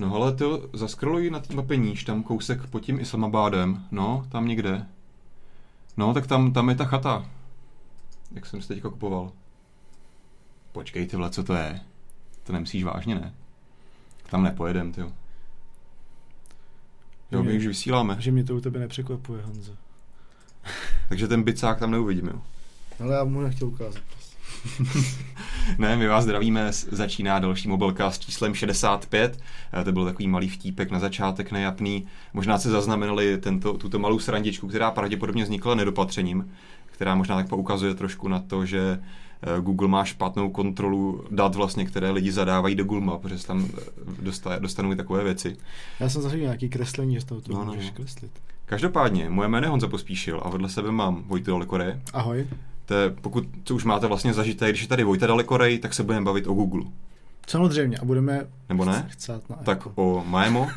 No ale to zaskroluj na té mapě níž, tam kousek pod tím Islamabadem, no, tam někde. No, tak tam, tam je ta chata. Jak jsem si teďka kupoval. Počkej, ty vole, co to je? To nemyslíš vážně, ne? Tam nepojedem, ty. Jo, my už vysíláme. Že mě to u tebe nepřekvapuje, Honzo. Takže ten bicák tam neuvidím, jo. Ale já mu nechtěl ukázat. ne, my vás zdravíme, začíná další mobilka s číslem 65. Eh, to byl takový malý vtípek na začátek, nejapný. Možná se zaznamenali tento, tuto malou srandičku, která pravděpodobně vznikla nedopatřením, která možná tak poukazuje trošku na to, že eh, Google má špatnou kontrolu dat vlastně, které lidi zadávají do Google Map, protože tam eh, dostanou i takové věci. Já jsem zažil nějaký kreslení, že z toho to no, no, můžeš no. kreslit. Každopádně, moje jméno je Honza Pospíšil a vedle sebe mám Vojtu Lekore. Ahoj te, pokud co už máte vlastně zažité, když je tady Vojta Dalekorej, tak se budeme bavit o Google. Samozřejmě a budeme... Nebo ne? Chcát na tak jako. o Maemo?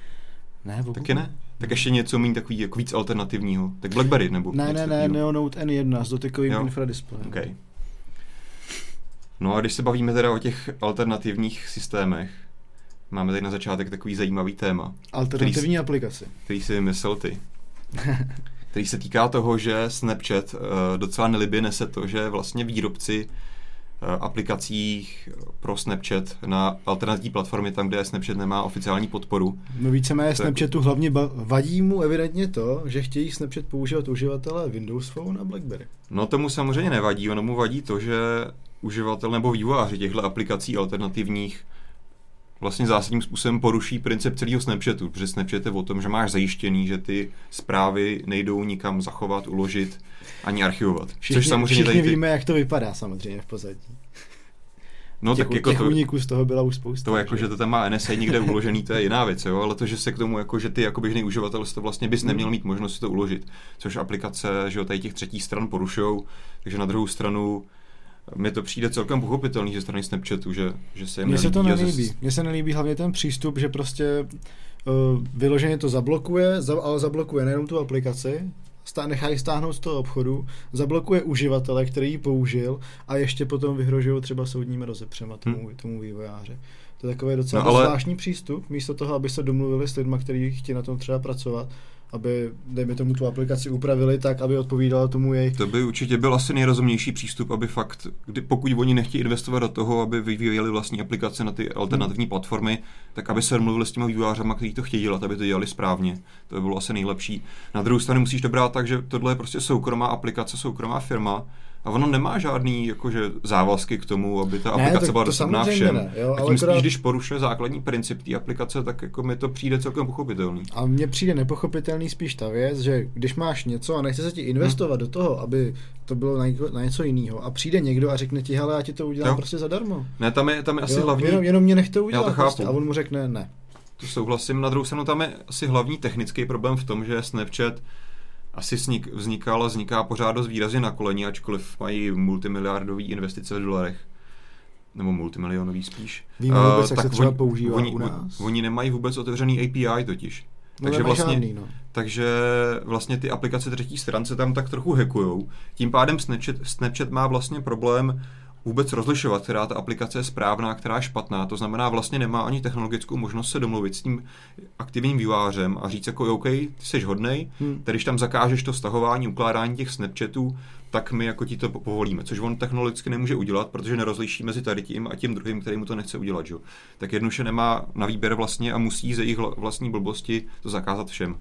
ne, o Taky ne? Tak ještě něco méně takový jako víc alternativního. Tak BlackBerry nebo Ne, ne, ne, Neonote N1 s dotykovým jo? infradisplejem. Okay. No a když se bavíme teda o těch alternativních systémech, máme tady na začátek takový zajímavý téma. Alternativní který, aplikaci. Který si vymyslel ty. který se týká toho, že Snapchat uh, docela nelibě nese to, že vlastně výrobci uh, aplikací pro Snapchat na alternativní platformy, tam, kde Snapchat nemá oficiální podporu. No víceméně Snapchatu hlavně vadí mu evidentně to, že chtějí Snapchat používat uživatelé Windows Phone a BlackBerry. No tomu samozřejmě nevadí, ono mu vadí to, že uživatel nebo vývojáři těchto aplikací alternativních vlastně zásadním způsobem poruší princip celého Snapchatu, protože Snapchat je o tom, že máš zajištěný, že ty zprávy nejdou nikam zachovat, uložit ani archivovat. Všichni, Což samozřejmě všichni tady ty... víme, jak to vypadá samozřejmě v pozadí. No těch, tak jako těch to, z toho byla už spousta. To jako, že to tam má NSA někde uložený, to je jiná věc, jo? ale to, že se k tomu, jako, že ty jako běžný uživatel to vlastně bys neměl mít možnost si to uložit, což aplikace, že jo, tady těch třetích stran porušou, takže na druhou stranu mně to přijde celkem pochopitelný ze strany Snapchatu, že, že se jim Mně se to nelíbí. Mně se nelíbí hlavně ten přístup, že prostě uh, vyloženě to zablokuje, za, ale zablokuje nejenom tu aplikaci, stá, nechají stáhnout z toho obchodu, zablokuje uživatele, který ji použil a ještě potom vyhrožují třeba soudními rozepřema tomu, hmm. tomu vývojáře. To je takový docela no, ale... zvláštní přístup, místo toho, aby se domluvili s lidmi, kteří chtějí na tom třeba pracovat, aby, dejme tomu, tu aplikaci upravili tak, aby odpovídala tomu jej. To by určitě byl asi nejrozumnější přístup, aby fakt, kdy, pokud oni nechtějí investovat do toho, aby vyvíjeli vlastní aplikace na ty alternativní hmm. platformy, tak aby se mluvili s těmi vývojáři, kteří to chtějí dělat, aby to dělali správně. To by bylo asi nejlepší. Na druhou stranu musíš to brát tak, že tohle je prostě soukromá aplikace, soukromá firma, a ono nemá žádný jakože, závazky k tomu, aby ta ne, aplikace byla dostupná všem. Ne, jo, ale tím spíš, když porušuje základní princip té aplikace, tak jako mi to přijde celkem pochopitelný. A mně přijde nepochopitelný spíš ta věc, že když máš něco a nechce se ti investovat hmm. do toho, aby to bylo na, na něco jiného a přijde někdo a řekne ti, hele, já ti to udělám jo. prostě zadarmo. Ne, tam je, tam je asi jo, hlavní... Jenom, jenom mě nechte udělat. Já to chápu. Prostě, a on mu řekne ne. To souhlasím. Na druhou stranu tam je asi hlavní technický problém v tom, že Snapchat asi vznikal a vzniká pořád dost výrazně na koleni, ačkoliv mají multimiliardové investice v dolarech nebo multimilionový spíš. Víme uh, vůbec, jak se třeba používá oni, u nás? Oni nemají vůbec otevřený API totiž. No, takže vlastně, žádný, no. takže vlastně ty aplikace třetí stran se tam tak trochu hackujou. Tím pádem Snapchat, Snapchat má vlastně problém vůbec rozlišovat, která ta aplikace je správná, která je špatná. To znamená, vlastně nemá ani technologickou možnost se domluvit s tím aktivním vývářem a říct jako OK, ty jsi hodnej, hmm. když tam zakážeš to stahování, ukládání těch Snapchatů, tak my jako ti to povolíme, což on technologicky nemůže udělat, protože nerozliší mezi tady tím a tím druhým, který mu to nechce udělat. Že? Tak jednoduše nemá na výběr vlastně a musí ze jejich vlastní blbosti to zakázat všem.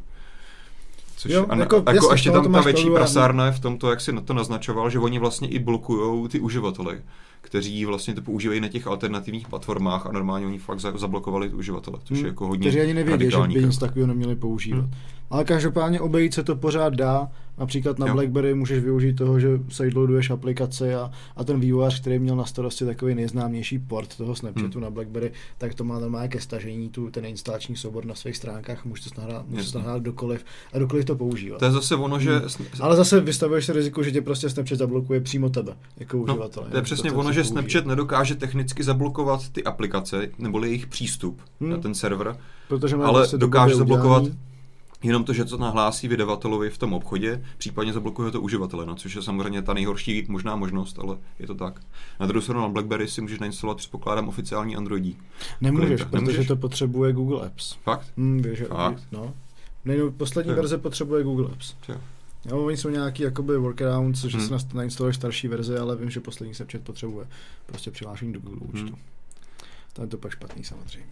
Což jo, a, jako, jako ještě tam ta větší prasárna je v tomto, jak si na to naznačoval, že oni vlastně i blokují ty uživatele, kteří vlastně to používají na těch alternativních platformách a normálně oni fakt zablokovali uživatele, což hmm. je jako hodně Kteří ani nevědí, že by nic takového neměli používat. Hmm. Ale každopádně obejít se to pořád dá. Například na jo. BlackBerry můžeš využít toho, že sideloaduješ aplikaci a, a ten vývojář, který měl na starosti takový nejznámější port toho Snapchatu hmm. na BlackBerry, tak to má normálně ke stažení tu, ten instalační soubor na svých stránkách, můžeš to nahrát, můžeš to nahrát dokoliv a dokoliv to používat. To je zase ono, že... Hmm. Ale zase vystavuješ se riziku, že tě prostě Snapchat zablokuje přímo tebe, jako uživatel. No, to je přesně to, ono, že Snapchat nedokáže technicky zablokovat ty aplikace, nebo jejich přístup hmm. na ten server, Protože ale dokáže zablokovat udělání Jenom to, že to nahlásí vydavatelovi v tom obchodě, případně zablokuje to uživatele, no, což je samozřejmě ta nejhorší možná možnost, ale je to tak. Na druhou stranu na BlackBerry si můžeš nainstalovat, předpokládám, oficiální Androidí. Nemůžeš, Klienta. protože Nemůžeš? to potřebuje Google Apps. Fakt? Hmm, víš, Fakt? no. Nejno, poslední Jo. verze potřebuje Google Apps. Jo. Jo, oni jsou nějaký jakoby workarounds, že Hmm. si nainstaluješ starší verze, ale vím, že poslední Snapchat potřebuje prostě přihlášení do Google účtu. Hmm. To je to pak špatný samozřejmě.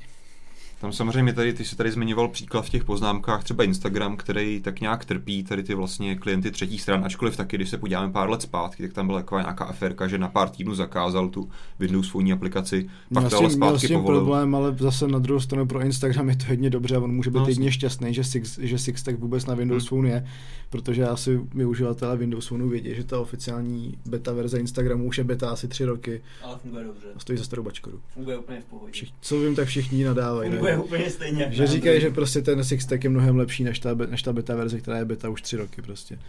Tam samozřejmě tady, ty jsi tady zmiňoval příklad v těch poznámkách, třeba Instagram, který tak nějak trpí tady ty vlastně klienty třetích stran, ačkoliv taky, když se podíváme pár let zpátky, tak tam byla taková nějaká aférka, že na pár týdnů zakázal tu Windows Phone aplikaci, pak Měl měl s zpátky tím povolil. problém, ale zase na druhou stranu pro Instagram je to hodně dobře a on může být No, jedině šťastný, že Six, že Six tak vůbec na Windows Hmm. Phone je, protože asi my uživatelé Windows Phoneu vědí, že ta oficiální beta verze Instagramu už je beta asi tři roky Ale funguje dobře. a stojí za starou bačkoru. Funguje úplně v pohodě. Všich, co vím, tak všichni nadávají. ne? Funguje úplně stejně. Že říkají, že prostě ten Six je mnohem lepší než ta, než ta beta verze, která je beta už tři roky prostě.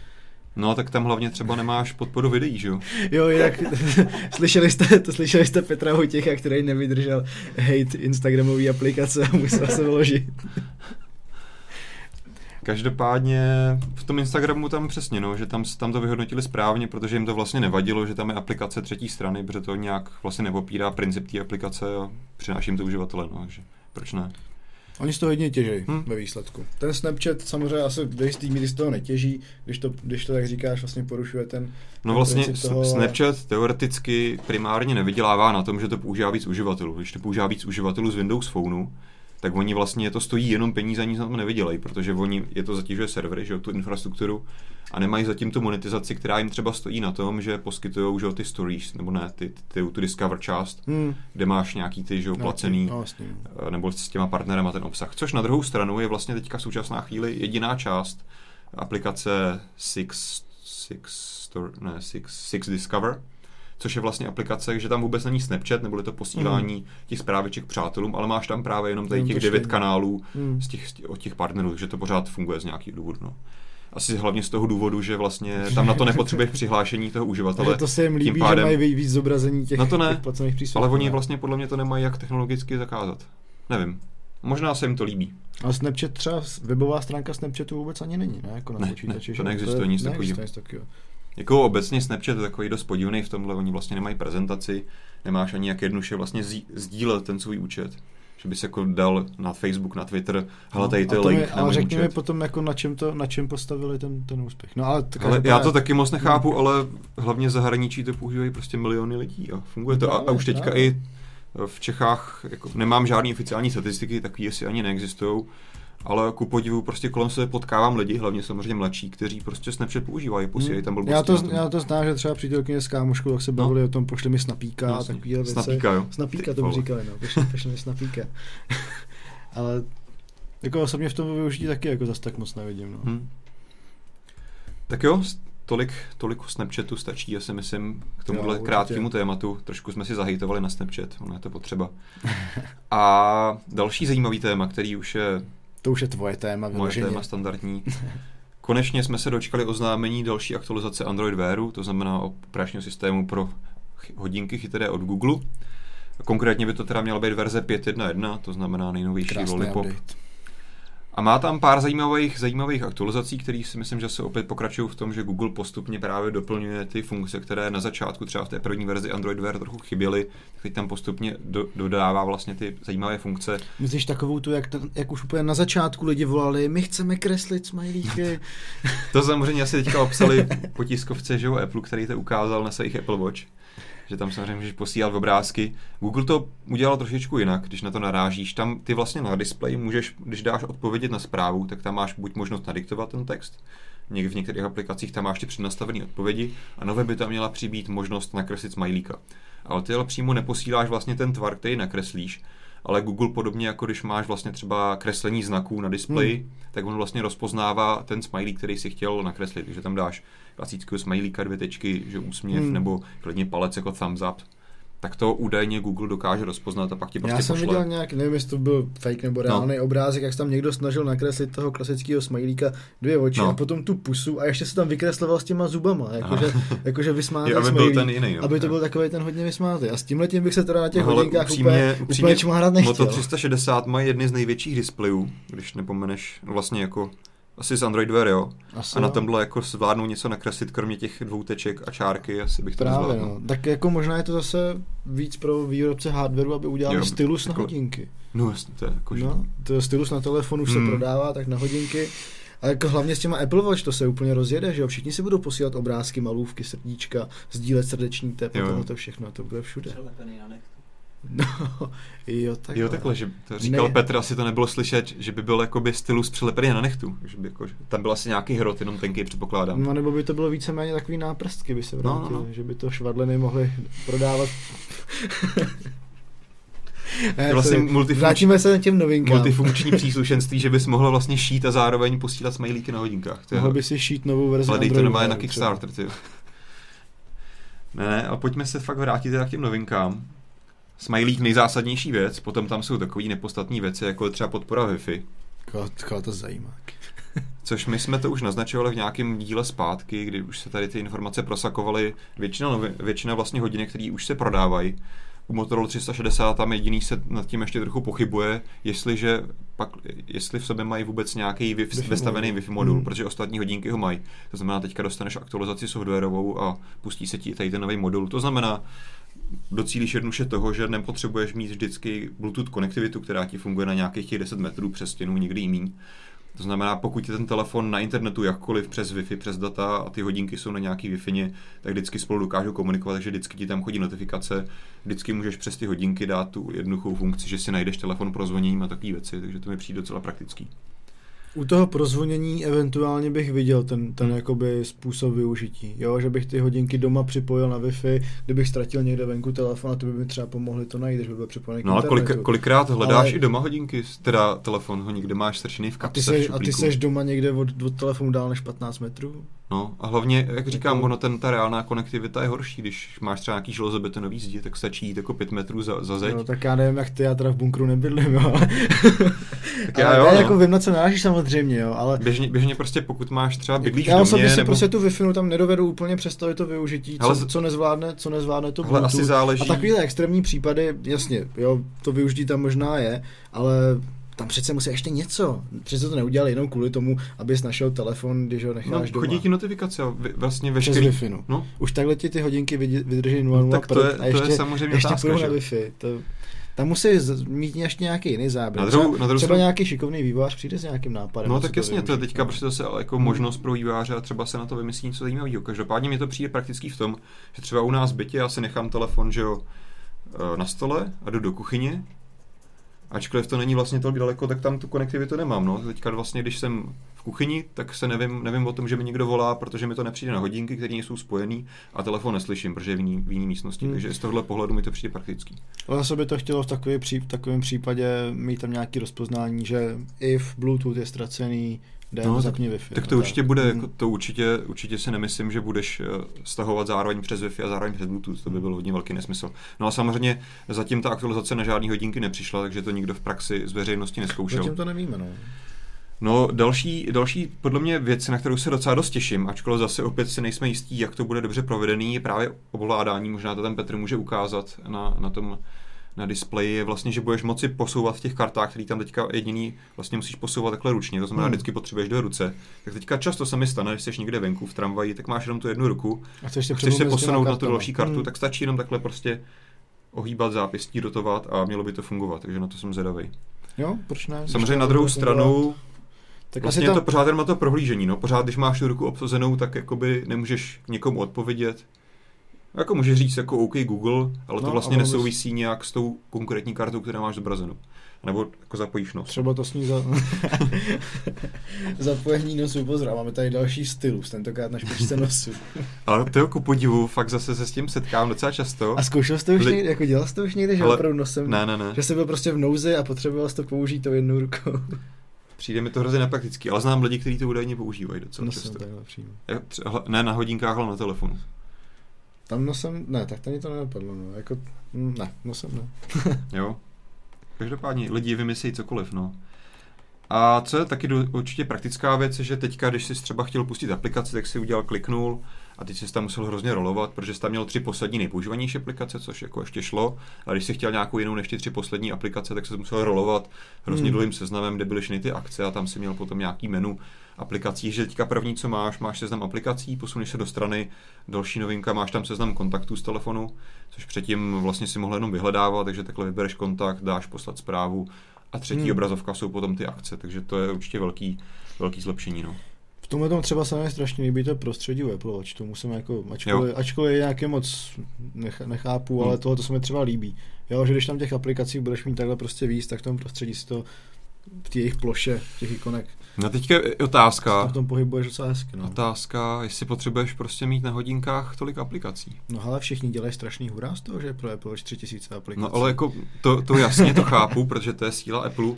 No tak tam hlavně třeba nemáš podporu videí, že jo? Jo, jinak slyšeli jste, to slyšeli jste Petra Hotěcha, který nevydržel hate Instagramový aplikace a musel se vyložit. Každopádně v tom Instagramu tam přesně, no, že tam, tam to vyhodnotili správně, protože jim to vlastně nevadilo, že tam je aplikace třetí strany, protože to nějak vlastně nepopírá princip té aplikace a přináší jim to uživatele, no, takže proč ne? Oni z toho hodně těží Hm. hmm. ve výsledku. Ten Snapchat samozřejmě asi do jistý míry z toho netěží, když to, když to tak říkáš, vlastně porušuje ten... No ten vlastně toho, ale- Snapchat teoreticky primárně nevydělává na tom, že to používá víc uživatelů. Když to používá víc uživatelů z Windows Phoneu, tak oni vlastně to stojí jenom peníze, ani na tom nevydělají, protože oni, je to zatěžuje servery, že jo, tu infrastrukturu a nemají zatím tu monetizaci, která jim třeba stojí na tom, že poskytují že jo, ty stories, nebo ne, ty, ty, tu Discover část, Hmm. kde máš nějaký ty že jo, No, placený, No, vlastně. nebo s těma partnerama ten obsah. Což na druhou stranu je vlastně teďka v současná chvíli jediná část aplikace Six, Six, Store, ne, Six, Six Discover, což je vlastně aplikace, že tam vůbec není Snapchat, nebo je to posílání mm. těch zpráviček přátelům, ale máš tam právě jenom tady těch to devět kanálů Hmm. z těch, od těch partnerů, že to pořád funguje z nějakých důvodů. No. Asi hlavně z toho důvodu, že vlastně tam na to nepotřebuješ přihlášení toho uživatele. Ale to se jim líbí, tím pádem- že mají ví- víc zobrazení těch, No to ne, těch. Ale oni vlastně podle mě to nemají jak technologicky zakázat. Nevím. Možná se jim to líbí. Ale Snapchat třeba, webová stránka Snapchatu vůbec ani není, ne? Jako na Ne, počítači, ne, že? to neexistuje je- nic neexistuje nic takového. Jako obecně Snapchat je takový dost podivný v tomhle, oni vlastně nemají prezentaci, nemáš ani jak jednoduše vlastně sdílet ten svůj účet. Že by se jako dal na Facebook, na Twitter, hele, tady to je No, A to mi- link na Ale řekni mi potom, jako na čem, to, na čem postavili ten, ten úspěch. No ale, to Ale já to taky moc nechápu, ale hlavně zahraničí to používají prostě miliony lidí a funguje to. A, a už teďka i v Čechách jako nemám žádný oficiální statistiky, takový asi ani neexistují, ale ku podivu prostě kolem sebe potkávám lidi, hlavně samozřejmě mladší, kteří prostě Snapchat používají, posílají tam blbosti. Hmm. já, to, já to znám, že třeba přítelkyně s kámoškou, tak se No. bavili o tom, pošli mi snapíka No, a takovýhle věci. Snapíka, jo. Snapíka Ty to mi vole. říkali, no, pošli, pošli mi snapíka. ale jako osobně v tom využití taky jako zas tak moc nevidím, no. Hm. Tak jo, tolik, tolik o Snapchatu stačí, já si myslím, k tomuhle Jo, krátkému tématu. Trošku jsme si zahejtovali na Snapchat, ono je to potřeba. A další zajímavý téma, který už je To už je tvoje téma, moje vyloženě. téma standardní. Konečně jsme se dočkali oznámení další aktualizace Android Wearu, to znamená operačního systému pro hodinky chytré od Google. Konkrétně by to teda měla být verze 5.1.1, to znamená nejnovější Krásný Lollipop. update. A má tam pár zajímavých, zajímavých aktualizací, které si myslím, že se opět pokračují v tom, že Google postupně právě doplňuje ty funkce, které na začátku třeba v té první verzi Android Wear trochu chyběly, tak teď tam postupně do, dodává vlastně ty zajímavé funkce. Myslíš takovou tu, jak, jak už úplně na začátku lidi volali, my chceme kreslit smajlíky. To samozřejmě asi teďka obsali po tiskovce, že jo, Apple, který to ukázal na svých Apple Watch. Že tam samozřejmě můžeš posílat obrázky. Google to udělal trošičku jinak, když na to narážíš. Tam ty vlastně na displeji můžeš, když dáš odpovědět na zprávu, tak tam máš buď možnost nadiktovat ten text, Něk- v některých aplikacích tam máš ty přednastavené odpovědi a nové by tam měla přibýt možnost nakreslit smajlíka. Ale ty ale přímo neposíláš vlastně ten tvar, který nakreslíš, ale Google podobně jako když máš vlastně třeba kreslení znaků na displeji, hmm. tak on vlastně rozpoznává ten smajlík, který si chtěl nakreslit, takže tam dáš klasického smajlíka, dvě tečky, že úsměv, hmm. nebo klidně palec jako thumbs up, tak to údajně Google dokáže rozpoznat a pak ti prostě Já jsem pošle. viděl nějak, nevím, jestli to byl fake nebo reálný no. obrázek, jak se tam někdo snažil nakreslit toho klasického smajlíka dvě oči No. a potom tu pusu a ještě se tam vykresloval s těma zubama, jakože, jakože vysmátý Jo, aby byl smajlík, ten jiný, jo. aby to byl takový ten hodně vysmátý. A s tímhle tím bych se teda na těch No, hodinkách upřímně, úplně, upřímně, úplně čmárat nechtěl. Moto 360 má jedny z největších displejů, když nepomeneš vlastně jako Asi z Android Wear, jo. Asi A na tomhle jako zvládnou něco nakreslit, kromě těch dvou teček a čárky, asi bych to Právě, no. Tak jako možná je to zase víc pro výrobce hardwareu, aby udělali Jo, stylus na jako- hodinky. No jasně, to je jako, že... No, to stylus na telefonu už se Hmm. prodává, tak na hodinky. A jako hlavně s těma Apple Watch to se úplně rozjede, že jo? Všichni si budou posílat obrázky, malůvky, srdíčka, sdílet srdeční tep a tohle to všechno, to bude všude. Přelepený na nechtu. No, jo, takhle. Jo, takhle, že to říkal Ne. Petr, asi to nebylo slyšet, že by byl jakoby stylus přilepený na nechtu. Že by jako, že tam byl asi nějaký hrot, jenom tenký předpokládám. No, nebo by to bylo víceméně takový náprstky, by se No, no, vrátily, no. že by to švadleny mohly prodávat. ne, vlastně multifunkční- Vrátíme se k těm novinkám. Multifunkční příslušenství, že bys mohl vlastně šít a zároveň posílat smajlíky na hodinkách. Mohl by si šít novou verzi Ale dej to normálně na. Kickstarter, ty. Ne, ne, a pojďme se fakt vrátit k těm novinkám. Smajlík nejzásadnější věc, potom tam jsou takové nepodstatné věci, jako je třeba podpora Wi-Fi. Koho to zajímá. Což my jsme to už naznačovali v nějakém díle zpátky, kdy už se tady ty informace prosakovaly. Většina, většina vlastně hodinek, které už se prodávají. U Motorola 360 tam jediný se nad tím ještě trochu pochybuje, jestliže pak, jestli v sobě mají vůbec nějaký Wi-Fi, Wi-Fi vestavený modul. Wi-Fi modul, Hmm. protože ostatní hodinky ho mají. To znamená, teďka dostaneš aktualizaci softwarovou a pustí se ti tady ten nový modul. To znamená, docílíš jednoduše toho, že nepotřebuješ mít vždycky Bluetooth konektivitu, která ti funguje na nějakých těch 10 metrů přes stěnu, někdy i míň. To znamená, pokud je ten telefon na internetu jakkoliv přes Wi-Fi, přes data a ty hodinky jsou na nějaký wi tak vždycky spolu dokážou komunikovat, takže vždycky ti tam chodí notifikace, vždycky můžeš přes ty hodinky dát tu jednoduchou funkci, že si najdeš telefon pro zvonění a takové věci, takže to mi přijde docela praktický. U toho prozvonění eventuálně bych viděl ten, ten Hmm. jakoby způsob využití, jo, že bych ty hodinky doma připojil na Wi-Fi, kdybych ztratil někde venku telefon a to by mi třeba pomohli to najít, že by byl připojený k No a kolik, kolikrát hledáš Ale- i doma hodinky, teda telefon ho někde máš strčený v a kapse, ty, v seš, a ty seš doma někde od, od telefonu dál než 15 metrů? No a hlavně, jak říkám, Jako- ono ten, ta reálná konektivita je horší, když máš třeba nějaký železobetonový zdi, tak stačí jít jako 5 metrů za, za zeď. No, tak já nevím, jak ty, já teda v bunkru nebydlím, jo. Tak já ale jo, já no. jako vím, na co narážíš samozřejmě, jo, ale Běžně, běžně prostě pokud máš třeba bydlíš já osobně si nebo... prostě tu wi tam nedovedu úplně představit to využití, co, co, nezvládne, co nezvládne to Ale Bluetooth. asi záleží... A takovýhle extrémní případy, jasně, jo, to využití tam možná je, ale tam přece musí ještě něco. Přece to neudělali jenom kvůli tomu, abys našel telefon, když ho no, necháš doma. chodí ti notifikace, a vy- vlastně Přes veškerý... Wi-Fi, no. No, Už takhle ti ty hodinky vydrží 0, no, tak to je, a to ještě, je samozřejmě ještě otázka, na? Wi-Fi. To, tam musí mít ještě nějaký jiný záběr. Na druhou- třeba, na druhou třeba stranu- nějaký šikovný vývojář přijde s nějakým nápadem. No tak jasně, to je teďka no. prostě zase ale jako možnost pro vývojáře a třeba se na to vymyslí něco zajímavého. Každopádně mi to přijde praktický v tom, že třeba u nás v bytě já si nechám telefon, že jo, eh, na stole a jdu do kuchyně, ačkoliv to není vlastně tolik daleko, tak tam tu konektivitu nemám. No. Teďka vlastně, když jsem v kuchyni, tak se nevím, nevím o tom, že mi někdo volá, protože mi to nepřijde na hodinky, které nejsou spojený a telefon neslyším, protože je v jiný, v jiný místnosti. Hmm. Takže z tohohle pohledu mi to přijde praktický. Ale zase by to chtělo v, takový, pří, v takovém případě mít tam nějaký rozpoznání, že if Bluetooth je ztracený, jde No, no, tak- zapni Wi-Fi. Tak no, to určitě bude, Mm. jako, to určitě, určitě si nemyslím, že budeš eh, stahovat zároveň přes Wi-Fi a zároveň přes Bluetooth, to by byl hodně velký nesmysl. No a samozřejmě zatím ta aktualizace na žádný hodinky nepřišla, takže to nikdo v praxi z veřejnosti neskoušel. Zatím to nevíme, no. No další, další podle mě věc, na kterou se docela dost těším, ačkoliv zase opět si nejsme jistí, jak to bude dobře provedený, je právě ovládání, možná to ten Petr může ukázat na, na tom na displeji je vlastně, že budeš moci posouvat v těch kartách, který tam teďka jediný vlastně musíš posouvat takhle ručně, to znamená, Hmm. vždycky potřebuješ dvě ruce. Tak teďka často se mi stane, když jsi někde venku v tramvaji, tak máš jenom tu jednu ruku, A chceš se, chceš se posunout na tu další kartu, Hmm. tak stačí jenom takhle prostě ohýbat zápěstí, dotovat a mělo by to fungovat, takže na to jsem zvědavý. Jo, proč ne? Samozřejmě na druhou stranu, tak vlastně asi je tam, to pořád jenom na to prohlížení, no. Pořád, když máš tu ruku obsazenou, tak jakoby nemůžeš někomu odpovědět. Jako můžeš říct jako OK Google, ale to No, vlastně ale bys- nesouvisí nějak s tou konkrétní kartou, kterou máš zobrazenou. Nebo jako zapojíš nos. Třeba to sní za... zapojení nosu, pozor, a máme tady další stylus, tentokrát na špičce nosu. Ale to jako podivu, fakt zase se s tím setkám docela často. A zkoušel jsi to už Li- někdy, jako dělal jsi to už někdy, že Ale- opravdu nosem, Ne, ne, ne. že jsi byl prostě v nouzi a potřeboval jsi to použít tou jednou rukou. Přijde mi to hrozně nepraktický, ale znám lidi, kteří to údajně používají docela často. takhle Ne na hodinkách, ale na telefonu. Tam nosem, ne, tak to mě to nenapadlo, no, jako, hm, ne, nosem ne. Jo? Každopádně lidi vymyslí cokoliv, no. A co je taky určitě praktická věc, že teďka, když jsi třeba chtěl pustit aplikaci, tak si udělal, kliknul a teď jsi tam musel hrozně rolovat, protože jsi tam měl tři poslední nejpoužívanější aplikace, což jako ještě šlo. A když jsi chtěl nějakou jinou než ty tři poslední aplikace, tak se musel rolovat hrozně Hmm. dlouhým seznamem, kde byly všechny ty akce a tam si měl potom nějaký menu aplikací, že teďka první, co máš, máš seznam aplikací, posuneš se do strany, další novinka, máš tam seznam kontaktů z telefonu, což předtím vlastně si mohl jenom vyhledávat, takže takhle vybereš kontakt, dáš poslat zprávu a třetí Hmm. obrazovka jsou potom ty akce, takže to je určitě velký, velký zlepšení. No. V tomhle tom třeba se mi strašně líbí to prostředí u Apple Watch, to musím jako, ačkoliv, ačkoliv nějaké moc nech, nechápu, Hmm. ale tohle to se mi třeba líbí. Jo, že když tam těch aplikací budeš mít takhle prostě víc, tak v tom prostředí si to v té jejich ploše, těch ikonek, no teďka je se otázka, v tom pohybuješ docela hezky. No, otázka, jestli potřebuješ prostě mít na hodinkách tolik aplikací. no ale všichni dělají strašný hurá z toho, že je pro Apple Watch 3000 aplikací. No ale jako to, to jasně to chápu, protože to je síla Apple,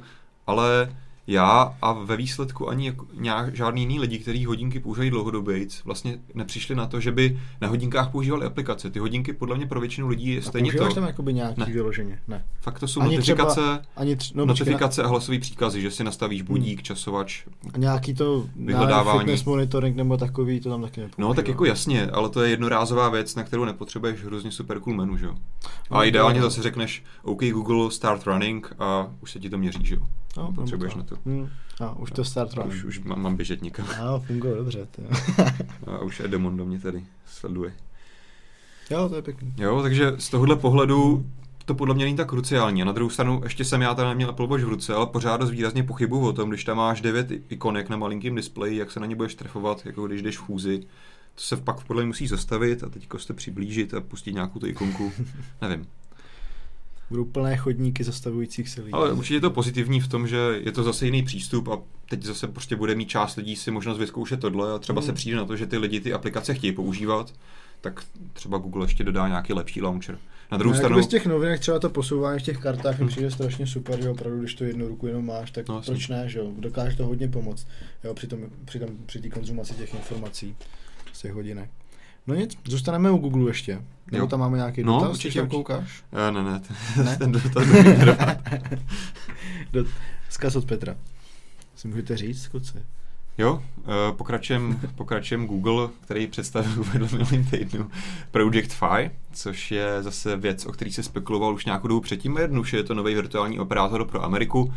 ale já a ve výsledku ani jako nějak, žádný jiný lidi, kteří hodinky používají dlouhodobě, vlastně nepřišli na to, že by na hodinkách používali aplikace. Ty hodinky podle mě pro většinu lidí je A stejně používáš to. tam jakoby nějaký Ne. vyloženě? Ne. Fakt to jsou Ani notifikace, třeba- Ani tř, no, notifikace a hlasový příkazy, že si nastavíš budík, časovač. a nějaký to Vyhledávání. fitness monitoring nebo takový, to tam taky nepoužívám. No tak jako jasně, ale to je jednorázová věc, na kterou nepotřebuješ hrozně super cool menu, že jo. No, A ideálně jo. zase řekneš OK Google start running a už se ti to měří, že jo. No, potřebuješ nebo na to. Hmm. A už to start už, už mám, mám běžet někam. A funguje dobře. To. A už Edemon do mě tady sleduje. jo, to je pěkný. Jo, takže z tohohle pohledu to podle mě není tak kruciální. Na druhou stranu, ještě jsem já teda neměl Apple Watch v ruce, ale pořád dost výrazně pochybuju o tom, když tam máš devět ikonek na malinkém displeji, jak se na ně budeš trefovat, jako když jdeš v chůzi. To se pak podle mě musí zastavit a teď se přiblížit a pustit nějakou tu ikonku. Nevím. Budou plné chodníky zastavujících se lidí. Ale určitě je to pozitivní v tom, že je to zase jiný přístup a teď zase prostě bude mít část lidí si možnost vyzkoušet tohle a třeba Mm. se přijde na to, že ty lidi ty aplikace chtějí používat, tak třeba Google ještě dodá nějaký lepší launcher. Na druhou no, stranu, z těch novinek třeba to posouvání v těch kartách mi Hmm. přijde strašně super, že opravdu, když to jednu ruku jenom máš, tak No, proč ne, že jo, dokáže to hodně pomoct, jo, při, tom, při, tom, při té konzumaci těch informací z těch hodinek. No nic, zůstaneme u Google ještě. Nebo Jo. tam máme nějaký No, dotaz, určitě, tam koukáš? Eh, ne, ne, Ne? ne? ten dotaz Do, zkaz od Petra. Si můžete říct, kluci? Jo, eh, pokračujem, pokračujem Google, který představil v minulým týdnu Project Fi, což je zase věc, o který se spekuloval už nějakou dobu předtím. Jednoduše je to nový virtuální operátor pro Ameriku.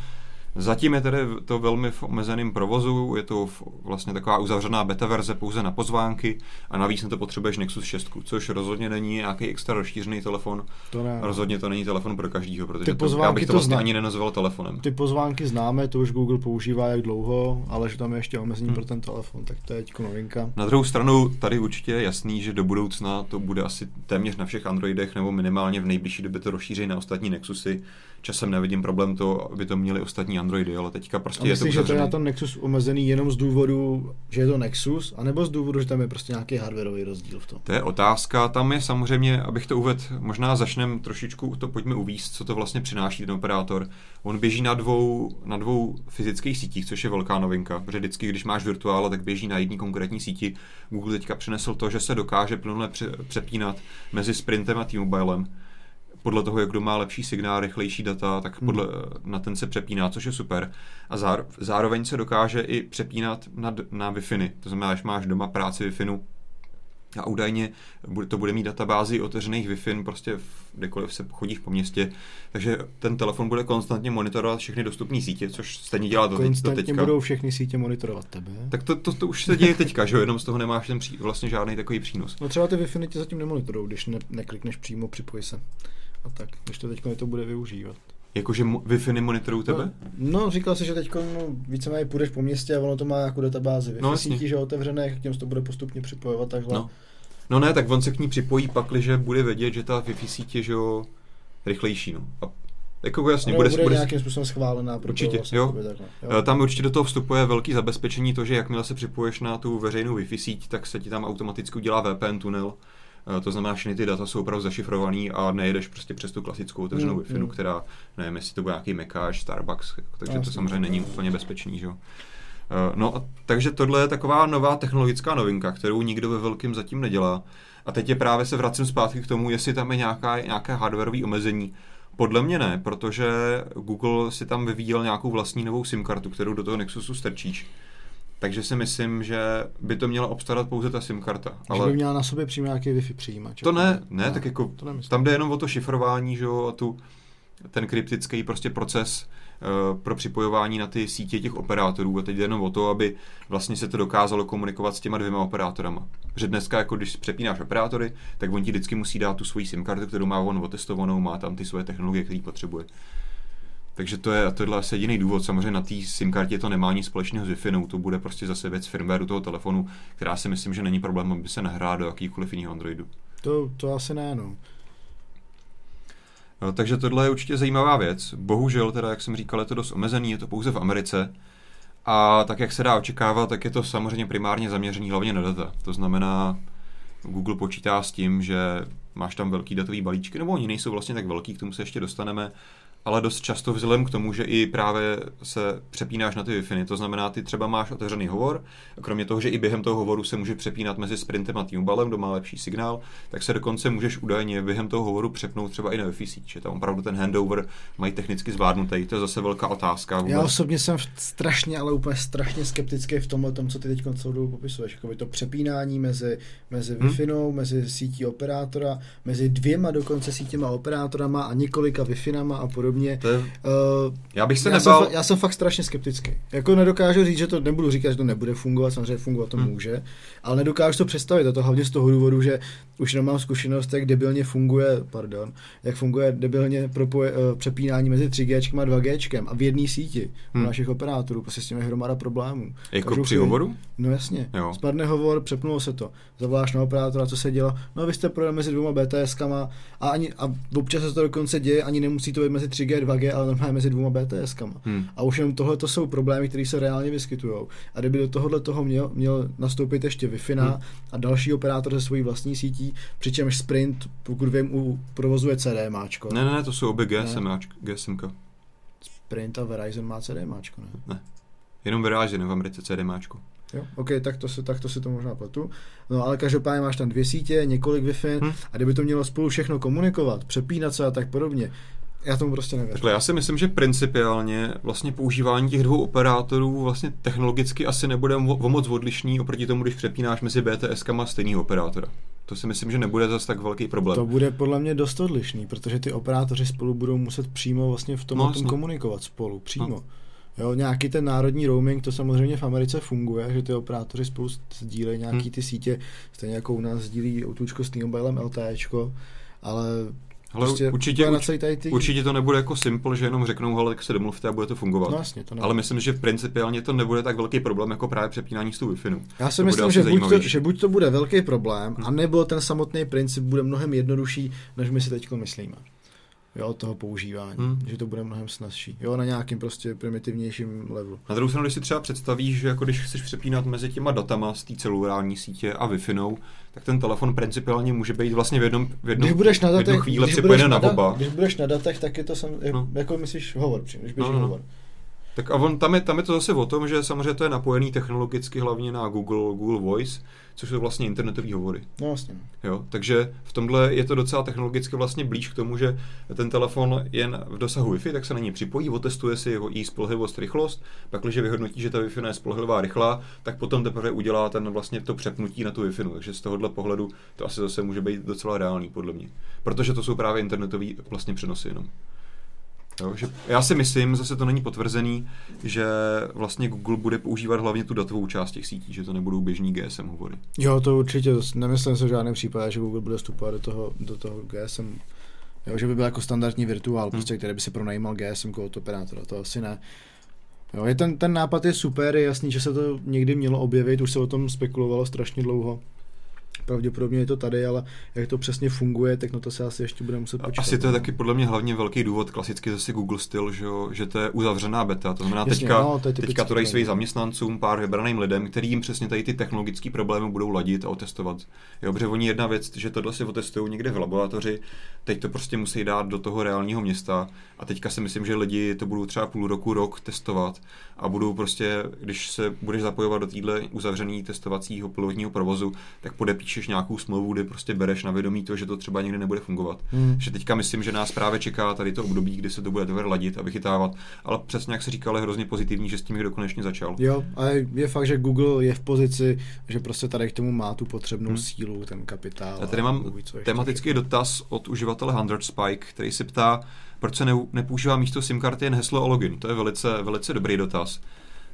Zatím je tedy to velmi v omezeném provozu, je to vlastně taková uzavřená beta verze pouze na pozvánky a navíc na to potřebuješ Nexus 6, což rozhodně není nějaký extra rozšířený telefon. To ne. Rozhodně to není telefon pro každýho, protože Ty to, já pozvánky bych to to vlastně zna- ani nenazval telefonem. Ty pozvánky známe, to už Google používá jak dlouho, ale že tam je ještě omezení Hmm. pro ten telefon, tak to je teďko novinka. Na druhou stranu tady určitě je jasný, že do budoucna to bude asi téměř na všech Androidech nebo minimálně v nejbližší době to rozšíří na ostatní Nexusy. Časem nevidím problém to, aby to měli ostatní Androidy, ale teďka prostě A je to myslíš, že to je uzavřený. na tom Nexus omezený jenom z důvodu, že je to Nexus, anebo z důvodu, že tam je prostě nějaký hardwareový rozdíl v tom? To je otázka, tam je samozřejmě, abych to uvedl, možná začneme trošičku, to pojďme uvíct, co to vlastně přináší ten operátor. On běží na dvou, na dvou fyzických sítích, což je velká novinka, protože vždycky, když máš virtuála, tak běží na jedné konkrétní síti. Google teďka přinesl to, že se dokáže plynule pře- přepínat mezi Sprintem a T-Mobilem. Podle toho, jak kdo má lepší signál, rychlejší data, tak podle, na ten se přepíná, což je super. A záro, zároveň se dokáže i přepínat na, na Wi-Fi. To znamená, že máš doma práci Wi-Fi, a údajně to bude mít databázi otevřených Wi-Fi prostě v- kdekoliv se chodíš po městě, takže ten telefon bude konstantně monitorovat všechny dostupné sítě, což stejně dělá to, teď, teďka. budou všechny sítě monitorovat tebe. Tak to, to, to, už se děje teďka, že jo, jenom z toho nemáš ten pří, vlastně žádný takový přínos. No třeba ty Wi-Fi tě zatím nemonitorou, když ne, neklikneš přímo připoj se. A tak, když to teď to bude využívat. Jakože Wi-Fi nemonitorujou tebe? No, no říkal jsi, že teď no, víceméně půjdeš po městě a ono to má jako databázi. Wi-Fi No, no, jasně. sítí, že otevřené, k těm se to bude postupně připojovat takhle. No. No ne, tak on se k ní připojí pakliže bude vědět, že ta Wi-Fi sítě je, že jo, rychlejší, no. A jako jasně, bude, bude, bude, nějakým způsobem schválená pro Určitě, vlastně jo. takhle. Eh, Tam určitě do toho vstupuje velký zabezpečení to, že jakmile se připoješ na tu veřejnou Wi-Fi síť, tak se ti tam automaticky udělá VPN tunel. Eh, To znamená, že všechny ty data jsou opravdu zašifrovaný a nejedeš prostě přes tu klasickou otevřenou Mm, Wi-Fi, mm. která, nevím, jestli to bude nějaký Mekáč, Starbucks, takže to Jasně. samozřejmě není úplně bezpečný, že jo. Eh, No, a takže tohle je taková nová technologická novinka, kterou nikdo ve velkém zatím nedělá. A teď je právě se vracím zpátky k tomu, jestli tam je nějaká, nějaké hardwareové omezení, Podle mě ne, protože Google si tam vyvíjel nějakou vlastní novou SIM kartu, kterou do toho Nexusu strčíš. Takže si myslím, že by to měla obstarat pouze ta SIM karta. Ale... Že by měla na sobě přímo nějaký Wi-Fi přijímač. To ne, ne, ne tak jako to nemyslím. tam jde jenom o to šifrování, že jo, a tu, ten kryptický prostě proces uh, pro připojování na ty sítě těch operátorů a teď jde jenom o to, aby vlastně se to dokázalo komunikovat s těma dvěma operátorama. Protože dneska, jako když přepínáš operátory, tak on ti vždycky musí dát tu svoji SIM kartu, kterou má on otestovanou, má tam ty svoje technologie, které potřebuje. Takže to je, tohle asi jediný důvod. Samozřejmě na té SIM kartě to nemá nic společného s wi no, to bude prostě zase věc firmwareu toho telefonu, která si myslím, že není problém, aby se nahrála do jakýkoliv jiného Androidu. To, to asi ne, no. No, takže tohle je určitě zajímavá věc. Bohužel, teda, jak jsem říkal, je to dost omezený, je to pouze v Americe. A tak, jak se dá očekávat, tak je to samozřejmě primárně zaměřený hlavně na data. To znamená, Google počítá s tím, že máš tam velký datový balíčky, nebo oni nejsou vlastně tak velký, k tomu se ještě dostaneme, ale dost často vzhledem k tomu, že i právě se přepínáš na ty wi To znamená, ty třeba máš otevřený hovor, a kromě toho, že i během toho hovoru se může přepínat mezi Sprintem a T-Mobilem, kdo má lepší signál, tak se dokonce můžeš údajně během toho hovoru přepnout třeba i na Wi-Fi síť. Že tam opravdu ten handover mají technicky zvládnutý. To je zase velká otázka. Vůbec. Já osobně jsem strašně, ale úplně strašně skeptický v tomhle, tom, co ty teď celou dobu popisuješ. Jako to přepínání mezi, mezi Wi-Fi, hmm. mezi sítí operátora, mezi dvěma dokonce sítěma operátorama a několika Wi-Finama a podobně podobně. To je... uh, já bych se já nebal... Jsem, já jsem fakt strašně skeptický. Jako nedokážu říct, že to nebudu říkat, že to nebude fungovat, samozřejmě fungovat to hmm. může, ale nedokážu to představit. A to hlavně z toho důvodu, že už nemám zkušenost, jak debilně funguje, pardon, jak funguje debilně propoje, uh, přepínání mezi 3G a 2G a v jedné síti hmm. u našich operátorů. Prostě s tím je hromada problémů. Jako Každou při hovoru? No jasně. Jo. Spadne hovor, přepnulo se to. Zavoláš na operátora, co se dělo. No vy jste projeli mezi dvěma BTSkama a, ani, a občas se to dokonce děje, ani nemusí to být mezi 3G, 2G, ale normálně mezi dvěma BTSkama. Hmm. A už jenom tohle to jsou problémy, které se reálně vyskytují. A kdyby do tohohle toho měl, měl nastoupit ještě Wi-Fi hmm. a další operátor ze svojí vlastní sítí, přičemž Sprint, pokud vím, u, provozuje CDMAčko. Ne, ne, ne, to jsou obě GSM, GSM. Sprint a Verizon má CDMAčko, ne? Ne. Jenom Verizon v Americe CDMAčko. Jo, OK, tak to, si, tak to si to možná pletu. No ale každopádně máš tam dvě sítě, několik Wi-Fi hmm. a kdyby to mělo spolu všechno komunikovat, přepínat se a tak podobně, já tomu prostě nevím. Takhle, já si myslím, že principiálně vlastně používání těch dvou operátorů vlastně technologicky asi nebude o moc odlišný oproti tomu, když přepínáš mezi BTS-kama stejného operátora. To si myslím, že nebude zase tak velký problém. To bude podle mě dost odlišný, protože ty operátoři spolu budou muset přímo vlastně v tom, no, tom komunikovat spolu, přímo. No. Jo, nějaký ten národní roaming, to samozřejmě v Americe funguje, že ty operátoři spolu sdílejí nějaký hmm. ty sítě, stejně jako u nás sdílí Outučko s T-Mobilem LTEčko, ale ale prostě určitě, ty... určitě to nebude jako simple, že jenom řeknou, ale tak se domluvte a bude to fungovat. No, jasně, to ale myslím, že principiálně to nebude tak velký problém jako právě přepínání s tou wi Já si to myslím, že buď, to, že buď to bude velký problém, hmm. anebo ten samotný princip bude mnohem jednodušší, než my si teď myslíme jo, toho používání, hmm. že to bude mnohem snazší, jo, na nějakým prostě primitivnějším levelu. Na druhou stranu, když si třeba představíš, že jako když chceš přepínat mezi těma datama z té celulární sítě a wi tak ten telefon principiálně může být vlastně v jednom, v jednom, když budeš na datech, chvíli když budeš na, na oba. Když budeš na datech, tak je to sam, no. jako myslíš hovor, když běží no, no. hovor. Tak a on, tam, je, tam je to zase o tom, že samozřejmě to je napojený technologicky hlavně na Google, Google Voice, což jsou vlastně internetové hovory. No vlastně. Jo, takže v tomhle je to docela technologicky vlastně blíž k tomu, že ten telefon jen v dosahu Wi-Fi, tak se na něj připojí, otestuje si jeho její spolehlivost, rychlost, pak, když vyhodnotí, že ta Wi-Fi je spolehlivá, rychlá, tak potom teprve udělá ten vlastně to přepnutí na tu Wi-Fi. Takže z tohohle pohledu to asi zase může být docela reálný, podle mě. Protože to jsou právě internetové vlastně přenosy jenom. Jo, že já si myslím, zase to není potvrzený, že vlastně Google bude používat hlavně tu datovou část těch sítí, že to nebudou běžní GSM hovory. Jo, to určitě, nemyslím se v žádném případě, že Google bude vstupovat do toho, do toho GSM, jo, že by byl jako standardní virtuál, hmm. prostě, který by si pronajímal GSM od operátora, to asi ne. Jo, je ten, ten nápad je super, je jasný, že se to někdy mělo objevit, už se o tom spekulovalo strašně dlouho pravděpodobně je to tady, ale jak to přesně funguje, tak na to se asi ještě bude muset počítat. Asi to je taky podle mě hlavně velký důvod, klasicky zase Google styl, že, že to je uzavřená beta. To znamená, Jasně, teďka, no, to teďka to dají svým zaměstnancům, pár vybraným lidem, kterým jim přesně tady ty technologické problémy budou ladit a otestovat. Jo, protože oni jedna věc, že tohle si otestují někde v laboratoři, teď to prostě musí dát do toho reálního města a teďka si myslím, že lidi to budou třeba půl roku, rok testovat a budou prostě, když se budeš zapojovat do téhle uzavřený testovacího pilotního provozu, tak podepíš podepíšeš nějakou smlouvu, kdy prostě bereš na vědomí to, že to třeba někdy nebude fungovat. Hmm. Že teďka myslím, že nás právě čeká tady to období, kdy se to bude teprve ladit a vychytávat, ale přesně jak se říkal, je hrozně pozitivní, že s tím někdo konečně začal. Jo, a je fakt, že Google je v pozici, že prostě tady k tomu má tu potřebnou Hmm. sílu, ten kapitál. Já tady mám ještě tematický dotaz od uživatele 100 Spike, který se ptá, proč se ne, nepoužívá místo SIM karty jen heslo a login. To je velice, velice dobrý dotaz.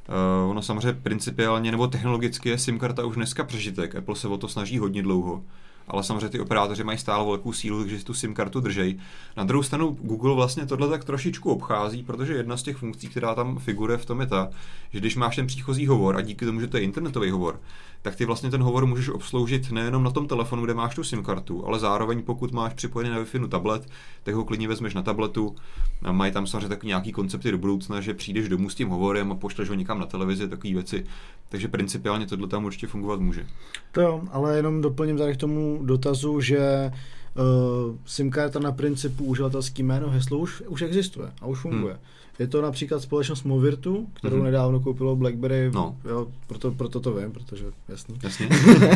Uh, ono samozřejmě principiálně nebo technologicky je SIM karta už dneska přežitek. Apple se o to snaží hodně dlouho. Ale samozřejmě ty operátoři mají stále velkou sílu, takže si tu SIM kartu držej. Na druhou stranu Google vlastně tohle tak trošičku obchází, protože jedna z těch funkcí, která tam figuruje v tom je ta, že když máš ten příchozí hovor a díky tomu, že to je internetový hovor, tak ty vlastně ten hovor můžeš obsloužit nejenom na tom telefonu, kde máš tu SIM kartu, ale zároveň pokud máš připojený na Wi-Fi tablet, tak ho klidně vezmeš na tabletu. A mají tam samozřejmě takový nějaký koncepty do budoucna, že přijdeš domů s tím hovorem a pošleš ho někam na televizi, takové věci. Takže principiálně tohle tam určitě fungovat může. To jo, ale jenom doplním tady k tomu dotazu, že uh, SIM karta na principu uživatelský jméno heslo už, už existuje a už funguje. Hmm. Je to například společnost Movirtu, kterou Mhm. hmm. nedávno koupilo BlackBerry, No. jo, proto, proto to vím, protože jasný. Jasně?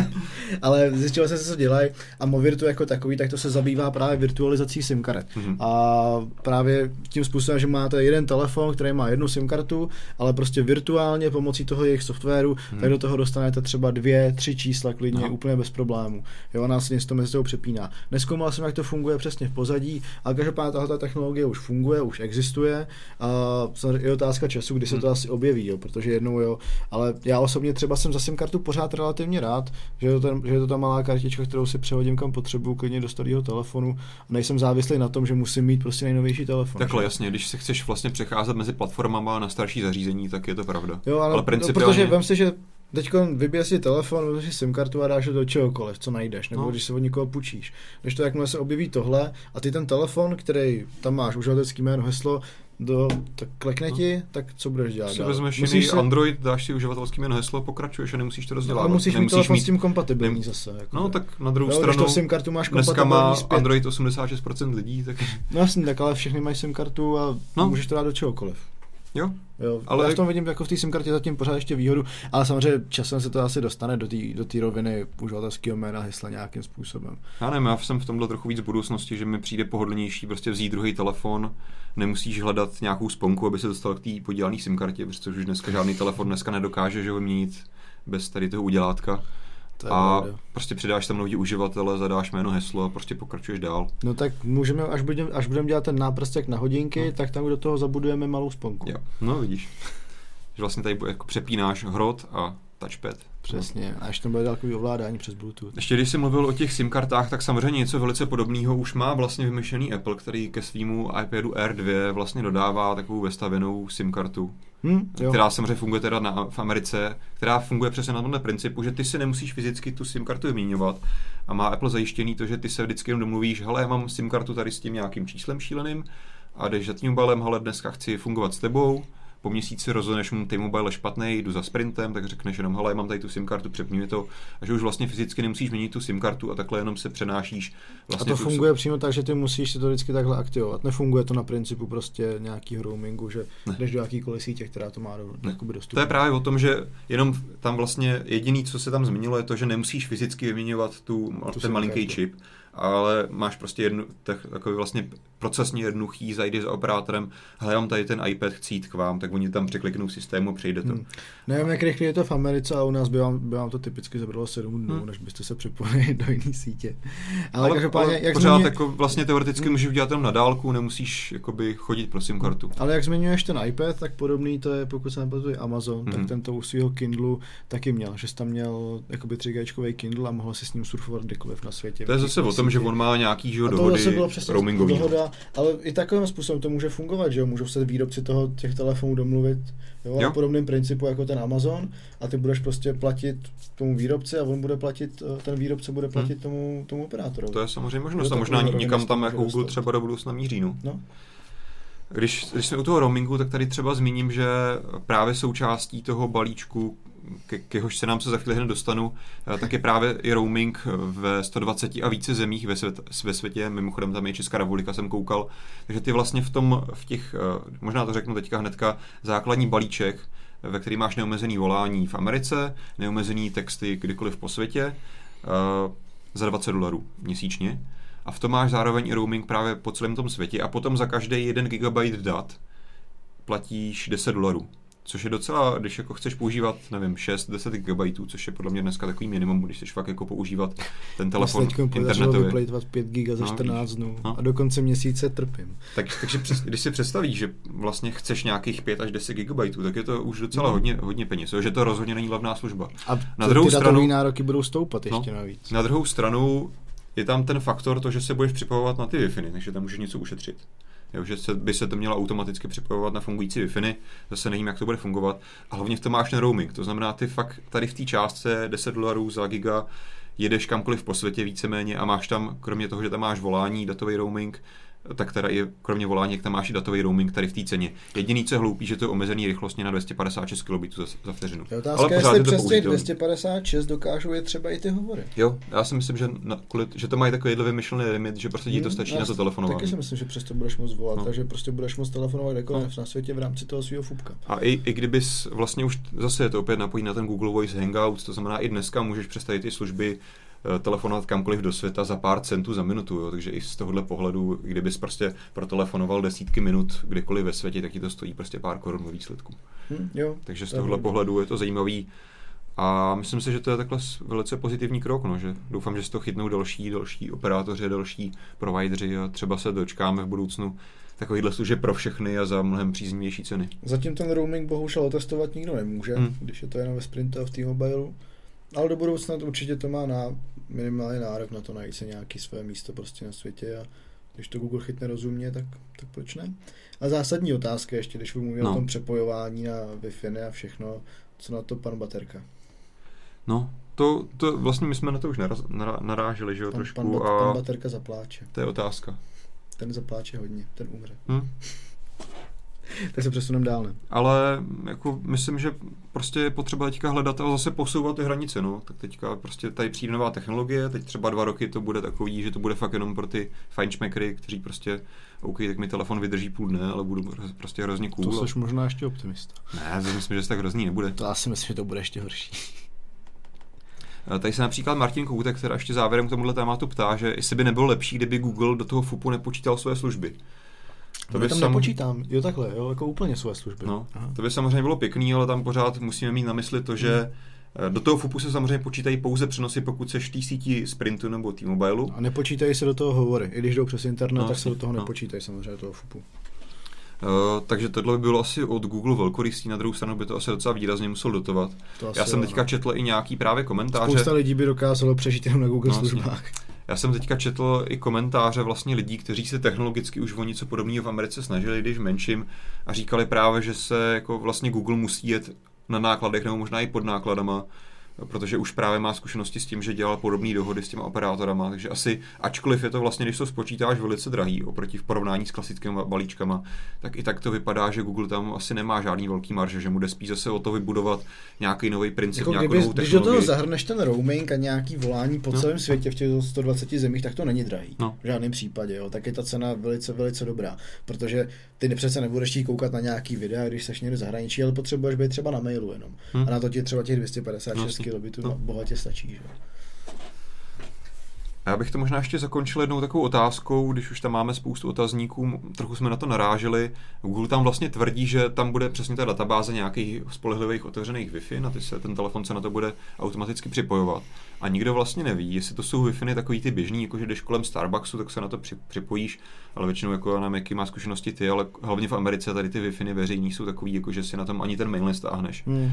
Ale zjistilo se, co dělají a Movirtu jako takový, tak to se zabývá právě virtualizací SIM karet. Mhm. A právě tím způsobem, že máte jeden telefon, který má jednu SIM kartu, ale prostě virtuálně pomocí toho jejich softwaru, Mhm. tak do toho dostanete třeba dvě, tři čísla klidně, Aha. úplně bez problémů. Jo, a následně se to mezi sebou přepíná. Neskoumal jsem, jak to funguje přesně v pozadí, ale každopádně tahle technologie už funguje, už existuje. A samozřejmě je otázka času, kdy se to Hmm. asi objeví, jo, protože jednou jo. Ale já osobně třeba jsem za SIM kartu pořád relativně rád, že je to, ten, že je to ta malá kartička, kterou si přehodím kam potřebuju, klidně do starého telefonu. A nejsem závislý na tom, že musím mít prostě nejnovější telefon. Takhle že? jasně, když se chceš vlastně přecházet mezi platformama na starší zařízení, tak je to pravda. Jo, ale, ale no, principiálně... protože vem si, že teď vybiješ si telefon, vezmeš si SIM kartu a dáš ho do čehokoliv, co najdeš, nebo No. no. když se od někoho půjčíš. Když to jakmile se objeví tohle a ty ten telefon, který tam máš uživatelský jméno, heslo, do, tak klekne No. ti, tak co budeš dělat? si vezmeš Musíš jiný se- Android, dáš si uživatelský jméno heslo, pokračuješ a nemusíš to No, rozdělávat. ale musíš mít Nemusíš telefon s tím kompatibilní nem- zase. Jako No tak na druhou jo, stranu, Když to SIM kartu máš dneska má zpět. Android 86% lidí, tak No jasně, tak ale všechny mají SIM kartu a No. no. můžeš to dát do čehokoliv. Jo. Jo, Ale- já v tom vidím jako v té SIM kartě zatím pořád ještě výhodu, ale samozřejmě časem se to asi dostane do té do té roviny uživatelského jména hesla nějakým způsobem. Já nevím, já jsem v tomhle trochu víc budoucnosti, že mi přijde pohodlnější prostě vzít druhý telefon, nemusíš hledat nějakou sponku, aby se dostal k té podílené SIM kartě, protože už dneska žádný telefon dneska nedokáže že ho vyměnit bez tady toho udělátka. To je A pravda. prostě přidáš tam nový uživatele, zadáš jméno, heslo a prostě pokračuješ dál. No tak můžeme, až budeme až budem dělat ten náprstek na hodinky, No. tak tam do toho zabudujeme malou sponku. Jo, no vidíš. Že vlastně tady jako přepínáš hrot a touchpad. Přesně. A ještě tam bude dálkový ovládání přes Bluetooth. Ještě když jsi mluvil o těch SIM kartách, tak samozřejmě něco velice podobného už má vlastně vymyšlený Apple, který ke svýmu iPadu R2 vlastně dodává takovou vestavěnou SIM kartu, Hm, jo. která samozřejmě funguje teda na, v Americe, která funguje přesně na tomhle principu, že ty si nemusíš fyzicky tu SIM kartu vyměňovat a má Apple zajištěný to, že ty se vždycky jenom domluvíš, hele, já mám SIM kartu tady s tím nějakým číslem šíleným a jdeš za tím mobilem, hele, dneska chci fungovat s tebou, po měsíci rozhodneš mu, ty mobile je špatný, jdu za sprintem, tak řekneš jenom, hele, mám tady tu SIM kartu, přepni mi to, a že už vlastně fyzicky nemusíš měnit tu SIM kartu a takhle jenom se přenášíš. Vlastně a to tu- funguje přímo tak, že ty musíš si to vždycky takhle aktivovat. Nefunguje to na principu prostě nějakého roamingu, že Ne. jdeš do jakýkoliv sítě, která to má do, dostupné. To je právě o tom, že jenom tam vlastně jediný, co se tam změnilo, je to, že nemusíš fyzicky vyměňovat tu, Tu ten malinký kartu. čip, ale máš prostě jednu, tak, takový vlastně procesně jednoduchý, zajdi za operátorem, mám tady ten iPad, chci jít k vám, tak oni tam překliknou systému a přejde to. Hmm. Nevím, jak rychle je to v Americe, ale u nás by vám, by vám to typicky zabralo 7 dnů, Hmm. hmm. než byste se připojili do jiné sítě. Ale, Ale, každopádně, ale jak pořád zmiňuje, jako vlastně teoreticky Hmm. můžeš udělat jenom na dálku, nemusíš jakoby chodit pro SIM kartu. ale jak zmiňuješ ten iPad, tak podobný to je, pokud se nepletu, Amazon, Mhm. tak ten to u svého Kindlu taky měl, že jsi tam měl jakoby 3G Kindle a mohl si s ním surfovat kdekoliv na světě. To je zase o tom, že on má nějaký že, dohody zase bylo přesně roamingový. dohoda, ale i takovým způsobem to může fungovat, že jo, můžou se výrobci toho, těch telefonů domluvit jo, Jo. na podobném principu jako ten Amazon a ty budeš prostě platit tomu výrobci a on bude platit, eh, ten výrobce bude platit tomu, tomu operátorovi. To je samozřejmě možnost. A možná někam tam jako Google třeba do budoucna míří. No. No. Když, když jsme u toho roamingu, tak tady třeba zmíním, že právě součástí toho balíčku, ke, k jehož se nám se za chvíli hned dostanu, eh, tak je právě i roaming ve 120 a více zemích ve, svět, ve světě. Mimochodem tam je Česká republika, jsem koukal. Takže ty vlastně v tom, v těch, eh, možná to řeknu teďka hnedka, základní balíček, ve který máš neomezený volání v Americe, neomezený texty kdykoliv po světě, za 20 dolarů měsíčně. A v tom máš zároveň i roaming právě po celém tom světě a potom za každý 1 gigabyte dat platíš 10 dolarů. Což je docela, když jako chceš používat, nevím, 6-10 GB, což je podle mě dneska takový minimum, když chceš fakt jako používat ten telefon internetový. vyplejtovat 5 GB za No, 14 vidíš. dnů No. a do konce měsíce trpím. Tak, takže přes, když si představíš, že vlastně chceš nějakých 5 až 10 GB, tak je to už docela No. hodně, hodně peněz, že to rozhodně není levná služba. A Na druhou ty stranu- nároky budou stoupat No. ještě navíc. Na druhou stranu je tam ten faktor to, že se budeš připojovat na ty wi takže tam můžeš něco ušetřit. Jo, že se, by se to mělo automaticky připojovat na fungující wi zase nevím, jak to bude fungovat. A hlavně v tom máš ten roaming, to znamená, ty fakt tady v té částce 10 dolarů za giga jedeš kamkoliv po světě víceméně a máš tam, kromě toho, že tam máš volání, datový roaming, tak teda i kromě volání, jak tam máš i datový roaming tady v té ceně. Jediný, co je hloupý, že to je omezený rychlostně na 256 kb za, za vteřinu. Je otázka, pořád jestli je to přes těch použitelný. 256 dokážou je třeba i ty hovory. Jo, já si myslím, že, na, kvůli, že to mají takovýhle vymyšlený limit, že prostě ti to Hmm, stačí já na to telefonování. Taky si myslím, že přesto budeš moc volat, No. takže prostě budeš moc telefonovat kdekoliv na světě v rámci toho svého fupka. A i, i kdybys vlastně už zase je to opět napojí na ten Google Voice Hangout, to znamená i dneska můžeš představit ty služby telefonovat kamkoliv do světa za pár centů za minutu, jo? takže i z tohohle pohledu, kdybys prostě protelefonoval desítky minut kdekoliv ve světě, tak ti to stojí prostě pár korun ve výsledku. Hm, jo, Takže z tohohle pohledu je to zajímavý a myslím si, že to je takhle velice pozitivní krok, no, že doufám, že se to chytnou další, další operátoři, další provideři a třeba se dočkáme v budoucnu takovýhle služeb pro všechny a za mnohem příznivější ceny. Zatím ten roaming bohužel otestovat nikdo nemůže, Hmm. hmm. když je to jenom ve Sprintu a v T-Mobilu. Ale do budoucna to určitě to má na, minimálně nárok na to najít se nějaký své místo prostě na světě a když to Google chytne rozumně, tak, tak proč ne? A zásadní otázka ještě, když budu mluvit No. o tom přepojování na Wi-Fi a všechno, co na to pan Baterka? No, to, to vlastně my jsme na to už naraz, nará, naráželi, že jo, Pan, trošku pan, Bat, pan a Baterka zapláče. to je otázka. Ten zapláče hodně, ten umře. Hm? Tak se přesuneme dál, ne? Ale jako myslím, že prostě je potřeba teďka hledat a zase posouvat ty hranice, no. Tak teďka prostě tady přijde nová technologie, teď třeba dva roky to bude takový, že to bude fakt jenom pro ty fajnšmekry, kteří prostě, OK, tak mi telefon vydrží půl dne, ale budu prostě hrozně cool. To a- jsi možná ještě optimista. Ne, to myslím, že se tak hrozný nebude. To já si myslím, že to bude ještě horší. A Tady se například Martin Koutek, která ještě závěrem k tomuhle tématu ptá, že jestli by nebylo lepší, kdyby Google do toho FUPu nepočítal své služby. To by tam sam... nepočítám. Jo, takhle, jo, jako úplně své služby. No, Aha. to by samozřejmě bylo pěkný, ale tam pořád musíme mít na mysli to, že eh, do toho FUPu se samozřejmě počítají pouze přenosy, pokud seš v síti Sprintu nebo T-Mobileu. A nepočítají se do toho hovory. I když jdou přes internet, No, tak se do toho no. nepočítají samozřejmě do toho FUPu. Uh, takže tohle by bylo asi od Google velkorysý, na druhou stranu by to asi docela výrazně musel dotovat. To Já jsem jo, teďka no. četl i nějaký právě komentáře. Spousta lidí by dokázalo přežít jenom na Google No, no, jasně. Já jsem teďka četl i komentáře vlastně lidí, kteří se technologicky už o něco podobného v Americe snažili, když menším, a říkali právě, že se jako vlastně Google musí jet na nákladech nebo možná i pod nákladama, protože už právě má zkušenosti s tím, že dělal podobné dohody s těma operátorama, takže asi, ačkoliv je to vlastně, když to spočítáš, velice drahý oproti v porovnání s klasickými balíčkama, tak i tak to vypadá, že Google tam asi nemá žádný velký marže, že mu jde spíš zase o to vybudovat nějaký nový princip, Jako nějakou kdyby, novou když do toho technologii. zahrneš ten roaming a nějaký volání po No. celém světě v těch 120 zemích, tak to není drahý. No. V žádném případě, jo. Tak je ta cena velice, velice dobrá. Protože ty přece nebudeš chtít koukat na nějaký videa, když seš někde zahraničí, ale potřebuješ být třeba na mailu jenom. Hm. A na to ti třeba těch 256 No, jasně. kilobitů No. bohatě stačí. Že? Já bych to možná ještě zakončil jednou takovou otázkou, když už tam máme spoustu otazníků, trochu jsme na to naráželi. Google tam vlastně tvrdí, že tam bude přesně ta databáze nějakých spolehlivých otevřených Wi-Fi, na ty se ten telefon se na to bude automaticky připojovat. A nikdo vlastně neví, jestli to jsou Wi-Fi takový ty běžný, jako že jdeš kolem Starbucksu, tak se na to při, připojíš, ale většinou jako na jaký má zkušenosti ty, ale hlavně v Americe tady ty Wi-Fi veřejní jsou takový, jako že si na tom ani ten mail nestáhneš. Hmm.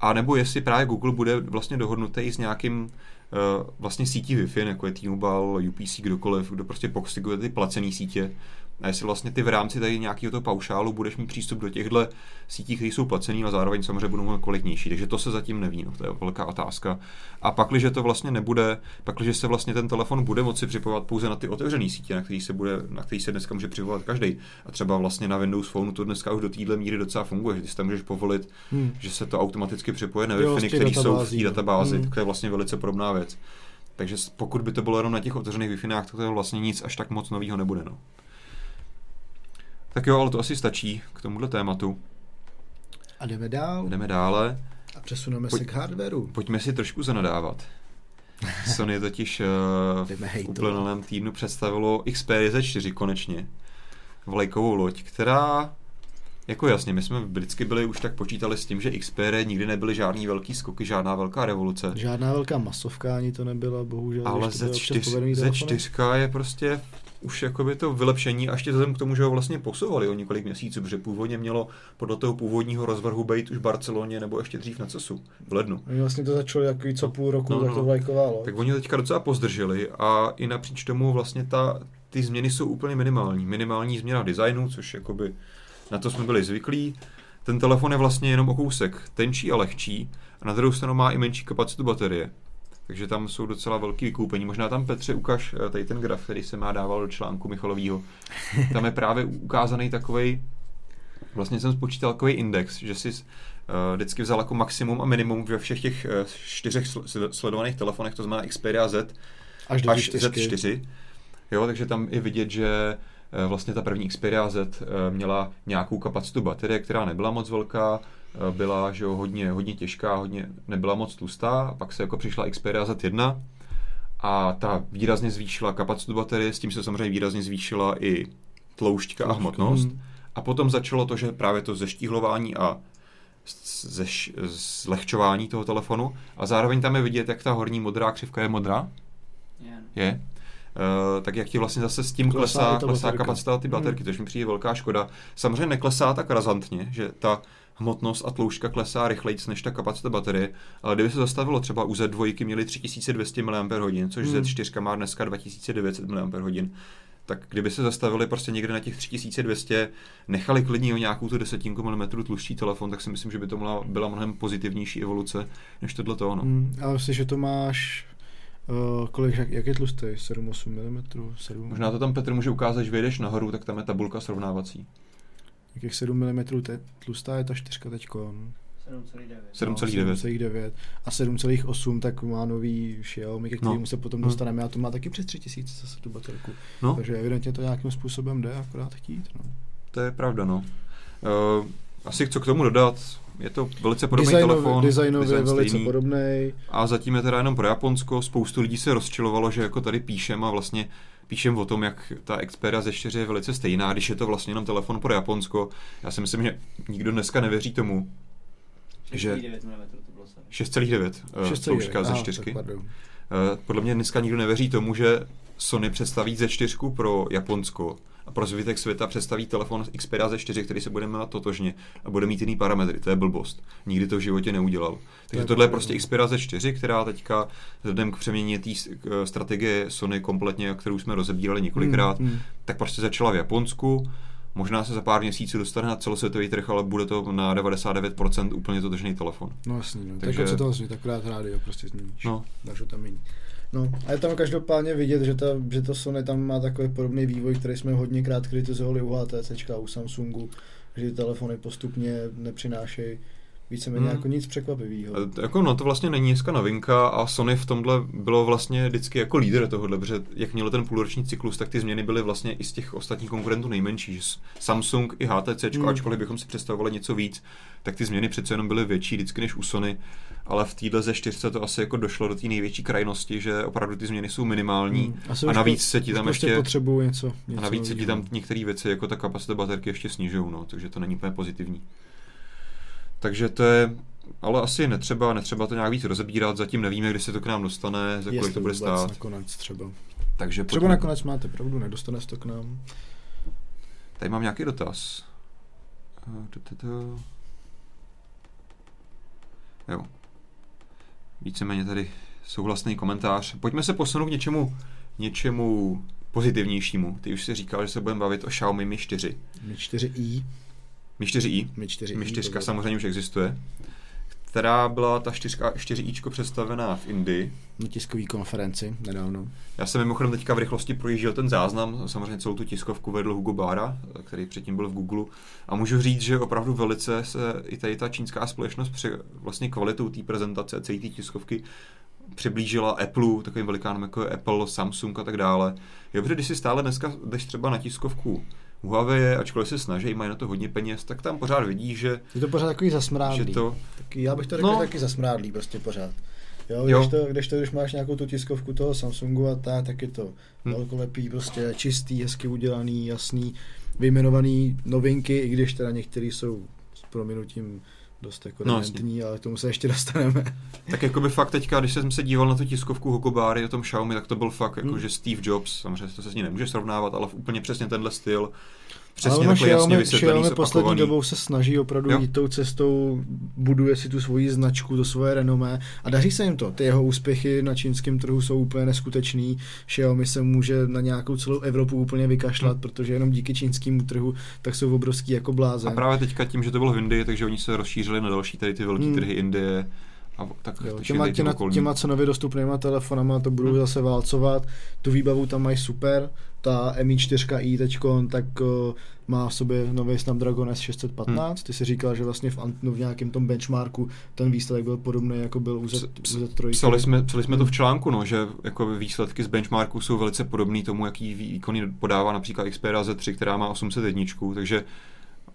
A nebo jestli právě Google bude vlastně dohodnutý s nějakým uh, vlastně sítí Wi-Fi, jako je T-Mobile, UPC, kdokoliv, kdo prostě poskytuje ty placené sítě. A jestli vlastně ty v rámci tady nějakého toho paušálu budeš mít přístup do těchto sítí, které jsou placený a zároveň samozřejmě budou kvalitnější. Takže to se zatím neví, no, to je velká otázka. A pak, když to vlastně nebude, pak, když se vlastně ten telefon bude moci připojovat pouze na ty otevřené sítě, na který se, bude, na který se dneska může připojovat každý. A třeba vlastně na Windows Phone to dneska už do téhle míry docela funguje, že ty si tam můžeš povolit Hmm. že se to automaticky připoje na wi které jsou v té no. databázi, Hmm. tak to je vlastně velice podobná věc. Takže pokud by to bylo jenom na těch otevřených wi tak to vlastně nic až tak moc nového nebude. No. Tak jo, ale to asi stačí k tomuhle tématu. A jdeme dál Jdeme dále. a přesuneme Pojď- se k hardwareu. Pojďme si trošku zanadávat. Sony totiž Jdeme v uplynulém týdnu představilo Xperia Z4 konečně. Vlajkovou loď, která jako jasně, my jsme vždycky byli, už tak počítali s tím, že Xperia nikdy nebyly žádný velký skoky, žádná velká revoluce. Žádná velká masovka ani to nebyla, bohužel. Ale když to byly občas Z4, povedený telefony. Z4 je prostě už jakoby to vylepšení a ještě vzhledem k tomu, že ho vlastně posouvali o několik měsíců, protože původně mělo podle toho původního rozvrhu být už v Barceloně nebo ještě dřív na CESu v lednu. Oni vlastně to začalo jako co půl roku, No, no, tak to vlajková loď. Tak oni teďka docela pozdrželi a i napříč tomu vlastně ta, ty změny jsou úplně minimální. Minimální změna v designu, což jakoby na to jsme byli zvyklí. Ten telefon je vlastně jenom o kousek tenčí a lehčí a na druhou stranu má i menší kapacitu baterie. Takže tam jsou docela velký vykoupení. Možná tam Petře ukaž eh, tady ten graf, který se má dával do článku Michalovýho. Tam je právě ukázaný takový, vlastně jsem spočítal takový index, že si uh, vždycky vzal jako maximum a minimum ve všech těch uh, čtyřech sl- sledovaných telefonech, to znamená Xperia Z až do až až Z4. Jo, takže tam je vidět, že eh, vlastně ta první Xperia Z eh, měla nějakou kapacitu baterie, která nebyla moc velká, eh, byla že jo, hodně, hodně těžká, hodně nebyla moc tlustá, pak se jako přišla Xperia Z1 a ta výrazně zvýšila kapacitu baterie, s tím se samozřejmě výrazně zvýšila i tloušťka a hmotnost. Hmm. A potom začalo to, že právě to zeštíhlování a zeš, zlehčování toho telefonu a zároveň tam je vidět, jak ta horní modrá křivka je modrá, Je. je, tak jak ti vlastně zase s tím Klesá klesá, klesá kapacita ty baterky, Hmm. což mi přijde velká škoda. Samozřejmě neklesá tak razantně, že ta hmotnost a tloušťka klesá rychleji než ta kapacita baterie, ale kdyby se zastavilo třeba u Z2 měli 3200 mAh, což Hmm. Z4 má dneska 2900 mAh, tak kdyby se zastavili prostě někde na těch 3200, nechali klidně o nějakou tu desetinku milimetru tlustší telefon, tak si myslím, že by to byla, byla mnohem pozitivnější evoluce než tohle to. No. Hmm, ale myslím, že to máš uh, kolik, jak, jak je tlustý? 7-8 mm? 7, Možná to tam Petr může ukázat, že vyjdeš nahoru, tak tam je tabulka srovnávací. Jakých 7 mm te, tlustá je ta čtyřka teďko. 7,9. 7,9. 7,9 a 7,8 tak má nový Xiaomi, ke kterému No. se potom Hmm. dostaneme a to má taky přes 3000 zase tu baterku. No. Takže evidentně to nějakým způsobem jde, akorát chtít. No. To je pravda, no. Uh, asi co k tomu dodat, je to velice podobný Designov- telefon, designově design velice stejný. podobný. A zatím je teda jenom pro Japonsko. Spoustu lidí se rozčilovalo, že jako tady píšem a vlastně píšem o tom, jak ta Xperia ze 4 je velice stejná, když je to vlastně jenom telefon pro Japonsko. Já si myslím, že nikdo dneska nevěří tomu, že 6,9 mm to bylo sami. 6,9 uh, 6,9. tloušťka ze Aha, 4. tak pardon. Eh, podle mě dneska nikdo nevěří tomu, že Sony představí Z4 pro Japonsko a pro zbytek světa představí telefon Xperia Z4, který se bude jmenovat totožně a bude mít jiný parametry. To je blbost. Nikdy to v životě neudělal. Takže je tohle je prostě. Xperia Z4, která teďka vzhledem k přeměně té strategie Sony kompletně, kterou jsme rozebírali několikrát, Hmm, hmm. tak prostě začala v Japonsku. Možná se za pár měsíců dostane na celosvětový trh, ale bude to na 99% úplně totožný telefon. No jasný, no. Takže- Takže... Tak co toho svět, akorát rádio prostě změníš. No. Ho tam jiný. No, a je tam každopádně vidět, že, ta, že to Sony tam má takový podobný vývoj, který jsme hodněkrát kritizovali u HTC a u Samsungu, že ty telefony postupně nepřinášejí víceméně Hmm. jako nic překvapivého. Jako no, to vlastně není dneska novinka a Sony v tomhle bylo vlastně vždycky jako lídr tohohle, protože jak mělo ten půlroční cyklus, tak ty změny byly vlastně i z těch ostatních konkurentů nejmenší. Samsung i HTC, Hmm. mm. ačkoliv bychom si představovali něco víc, tak ty změny přece jenom byly větší vždycky než u Sony, ale v téhle ze čtyřce to asi jako došlo do té největší krajnosti, že opravdu ty změny jsou minimální Hmm. a navíc se ti tam ještě... potřebuju něco, něco A navíc se ti tam některé věci, jako ta kapacita baterky, ještě snižují, no, takže to není úplně pozitivní. Takže to je, ale asi netřeba, netřeba to nějak víc rozebírat, zatím nevíme, kdy se to k nám dostane, za kolik Jestli to bude stát. nakonec třeba. Takže Třeba pojďme- nakonec máte pravdu, nedostane se to k nám. Tady mám nějaký dotaz. Eh. Jo. Víceméně tady souhlasný komentář. Pojďme se posunout k něčemu, něčemu pozitivnějšímu. Ty už si říkal, že se budeme bavit o Xiaomi Mi 4. Mi 4i, Mi 4i. Mi 4i. Mi 4 to bylo- samozřejmě už existuje. Která byla ta 4, 4ičko představená v Indii. Na tiskové konferenci nedávno. Já jsem mimochodem teďka v rychlosti projížděl ten záznam, samozřejmě celou tu tiskovku vedl Hugo Bára, který předtím byl v Google. A můžu říct, že opravdu velice se i tady ta čínská společnost při vlastně kvalitou té prezentace celé té tiskovky přiblížila Apple, takovým velikánům jako je Apple, Samsung a tak dále. Jo, protože když si stále dneska jdeš třeba na tiskovku Huawei, ačkoliv se snaží, mají na to hodně peněz, tak tam pořád vidí, že, Je to pořád takový zasmrádlý. že to... Taky, já bych to řekl No. taky zasmrádlý prostě pořád. Jo, Jo. Když, to, když to, když máš nějakou tu tiskovku toho Samsungu a tak, tak je to Hm. velkolepý, prostě čistý, hezky udělaný, jasný, vyjmenovaný novinky, i když teda některý jsou s prominutím dost jako No, dementní, ale k tomu se ještě dostaneme. Tak jako by fakt teďka, když jsem se díval na tu tiskovku Hokobáry o tom Xiaomi, tak to byl fakt jako, Hmm. že Steve Jobs, samozřejmě to se s ní nemůže srovnávat, ale úplně přesně tenhle styl, přesně ono takhle jasně vysvětlený, Xiaomi poslední dobou se snaží opravdu Jo. jít tou cestou, buduje si tu svoji značku, to svoje renomé a daří se jim to. Ty jeho úspěchy na čínském trhu jsou úplně neskutečný. Xiaomi se může na nějakou celou Evropu úplně vykašlat, Hmm. protože jenom díky čínskému trhu tak jsou obrovský jako blázen. A právě teďka tím, že to bylo v Indii, takže oni se rozšířili na další tady ty velké Hmm. trhy Indie a tak Jo, těma, těma, těma cenově dostupnýma telefonama to budou Hmm. zase válcovat. Tu výbavu tam mají super. Ta Mi 4i teďkon, tak uh, má v sobě nový Snapdragon S615. Hmm. Ty si říkal, že vlastně v, no, v nějakém tom benchmarku ten výsledek byl podobný, jako byl u Z, u Z3. Psali jsme, psali jsme to v článku, no, že jako výsledky z benchmarku jsou velice podobné tomu, jaký výkony podává například Xperia Z3, která má 801, takže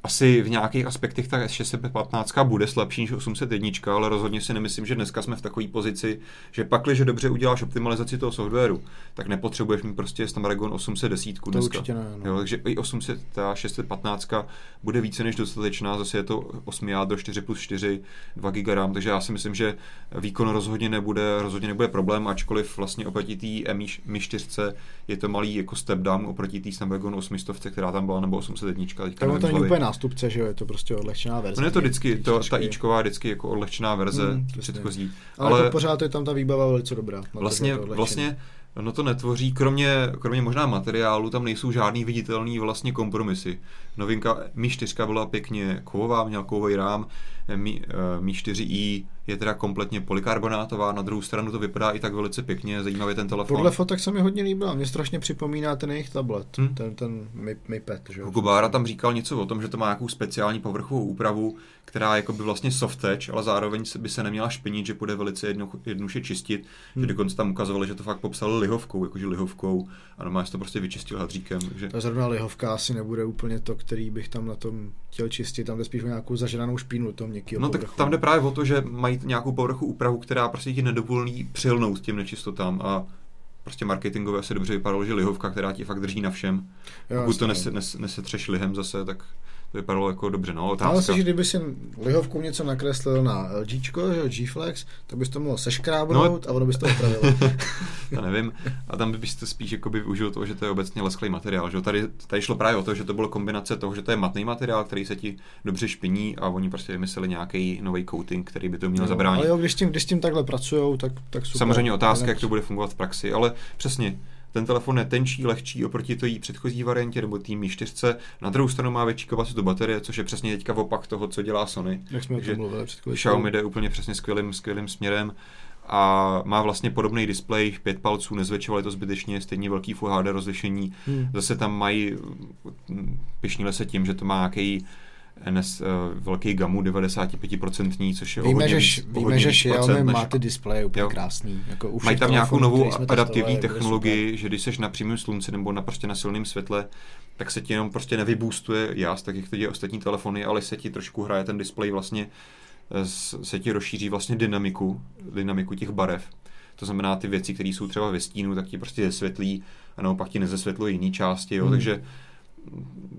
asi v nějakých aspektech ta S615 bude slabší než 801, ale rozhodně si nemyslím, že dneska jsme v takové pozici, že pakli, že dobře uděláš optimalizaci toho softwaru, tak nepotřebuješ mít prostě Snapdragon 810 to dneska. určitě ne. No. Jo, takže i 800, ta 615 bude více než dostatečná, zase je to 8 jádro 4 plus 4, 2 GB RAM, takže já si myslím, že výkon rozhodně nebude, rozhodně nebude problém, ačkoliv vlastně oproti té Mi, Mi 4 je to malý jako step down oproti té Snapdragon 800, která tam byla, nebo 801. Teďka to není hlavy. úplně nástupce, že jo, je to prostě odlehčená verze. No je to vždycky, to, ta ičková vždycky jako odlehčená verze Hmm, předchozí. Ale, ale- ale pořád je tam ta výbava velice dobrá. to, Vlastně, to odlehčený. vlastně no to netvoří, kromě, kromě možná materiálu, tam nejsou žádný viditelný vlastně kompromisy. Novinka Mi 4 byla pěkně kovová, měla kovový rám, Mi, uh, Mi 4i je teda kompletně polykarbonátová, na druhou stranu to vypadá i tak velice pěkně, zajímavý ten telefon. Podle fotek se mi hodně líbila, mě strašně připomíná ten jejich tablet, Hm. ten, ten Mi, Mi Pad, že jo. Hukubára tam říkal něco o tom, že to má nějakou speciální povrchovou úpravu, která jako by vlastně soft touch, ale zároveň by se neměla špinit, že bude velice jedno, jednoduše čistit. Hmm. Hmm. Že dokonce tam ukazovali, že to fakt popsali lihovkou, jakože lihovkou a normálně se to prostě vyčistil hadříkem. Takže... Ta zrovna lihovka asi nebude úplně to, který bych tam na tom chtěl čistit, tam jde spíš o nějakou zažranou špínu tom měkkýho No tak povrchu. tam jde právě o to, že mají nějakou povrchu úpravu, která prostě ti nedovolí přilnout těm nečistotám a prostě marketingově asi dobře vypadalo, že lihovka, která ti fakt drží na všem. Jo, Pokud to nese, nes, nesetřeš lihem zase, tak vypadalo jako dobře. No, Ale otázka. si, že kdyby si lihovkou něco nakreslil na LGčko, že jo, G-Flex, tak bys to mohl seškrábnout a ono bys to opravilo. Já nevím. A tam byste spíš jakoby využil toho, že to je obecně lesklý materiál. Že? jo. Tady, tady šlo právě o to, že to bylo kombinace toho, že to je matný materiál, který se ti dobře špiní a oni prostě vymysleli nějaký nový coating, který by to měl No, zabránit. Ale jo, když s tím, když s tím takhle pracujou, tak, tak super. Samozřejmě otázka, jak to bude fungovat v praxi, ale přesně, ten telefon je tenčí, lehčí oproti té předchozí variantě nebo tým Mi 4. Na druhou stranu má větší kapacitu baterie, což je přesně teďka opak toho, co dělá Sony. Jak jsme Takže mluvili. Xiaomi jde úplně přesně skvělým, skvělým směrem a má vlastně podobný displej, pět palců, nezvětšovali to zbytečně, stejně velký Full HD rozlišení. Hmm. Zase tam mají, mm, pišnili se tím, že to má nějaký NS, uh, velký gamu 95%, což je Víme, že, víc, víme, že Xiaomi má ty displeje úplně Jo. krásný. Jako u Mají tam nějakou novou adaptivní technologii, že když jsi na přímém slunci nebo na, prostě na silném světle, tak se ti jenom prostě nevyboostuje jas, tak jak to dějí ostatní telefony, ale se ti trošku hraje ten displej vlastně, eh, se ti rozšíří vlastně dynamiku, dynamiku těch barev. To znamená, ty věci, které jsou třeba ve stínu, tak ti prostě zesvětlí a naopak ti nezesvětluje jiné části, jo? Hmm. takže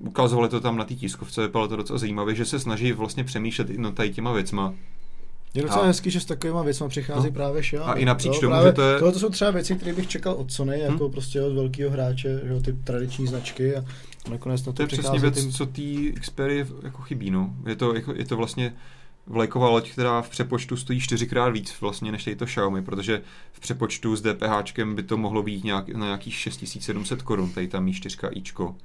ukazovali to tam na té tiskovce, vypadalo to docela zajímavé, že se snaží vlastně přemýšlet i nad tady těma věcma. Je docela A- hezký, že s takovýma věcmi přichází No. právě Xiaomi. A i napříč tomu, že to je- Tohle to jsou třeba věci, které bych čekal od Sony, jako Hmm. prostě od velkého hráče, že jo, ty tradiční značky a nakonec na to, To je přesně věc, ty- co té Xperia jako chybí. No. Je, to, jako, je to vlastně vlajková loď, která v přepočtu stojí čtyřikrát víc vlastně než to Xiaomi, protože v přepočtu s DPH by to mohlo být nějak, na nějakých 6700 korun, tady tam Mi 4 ičko.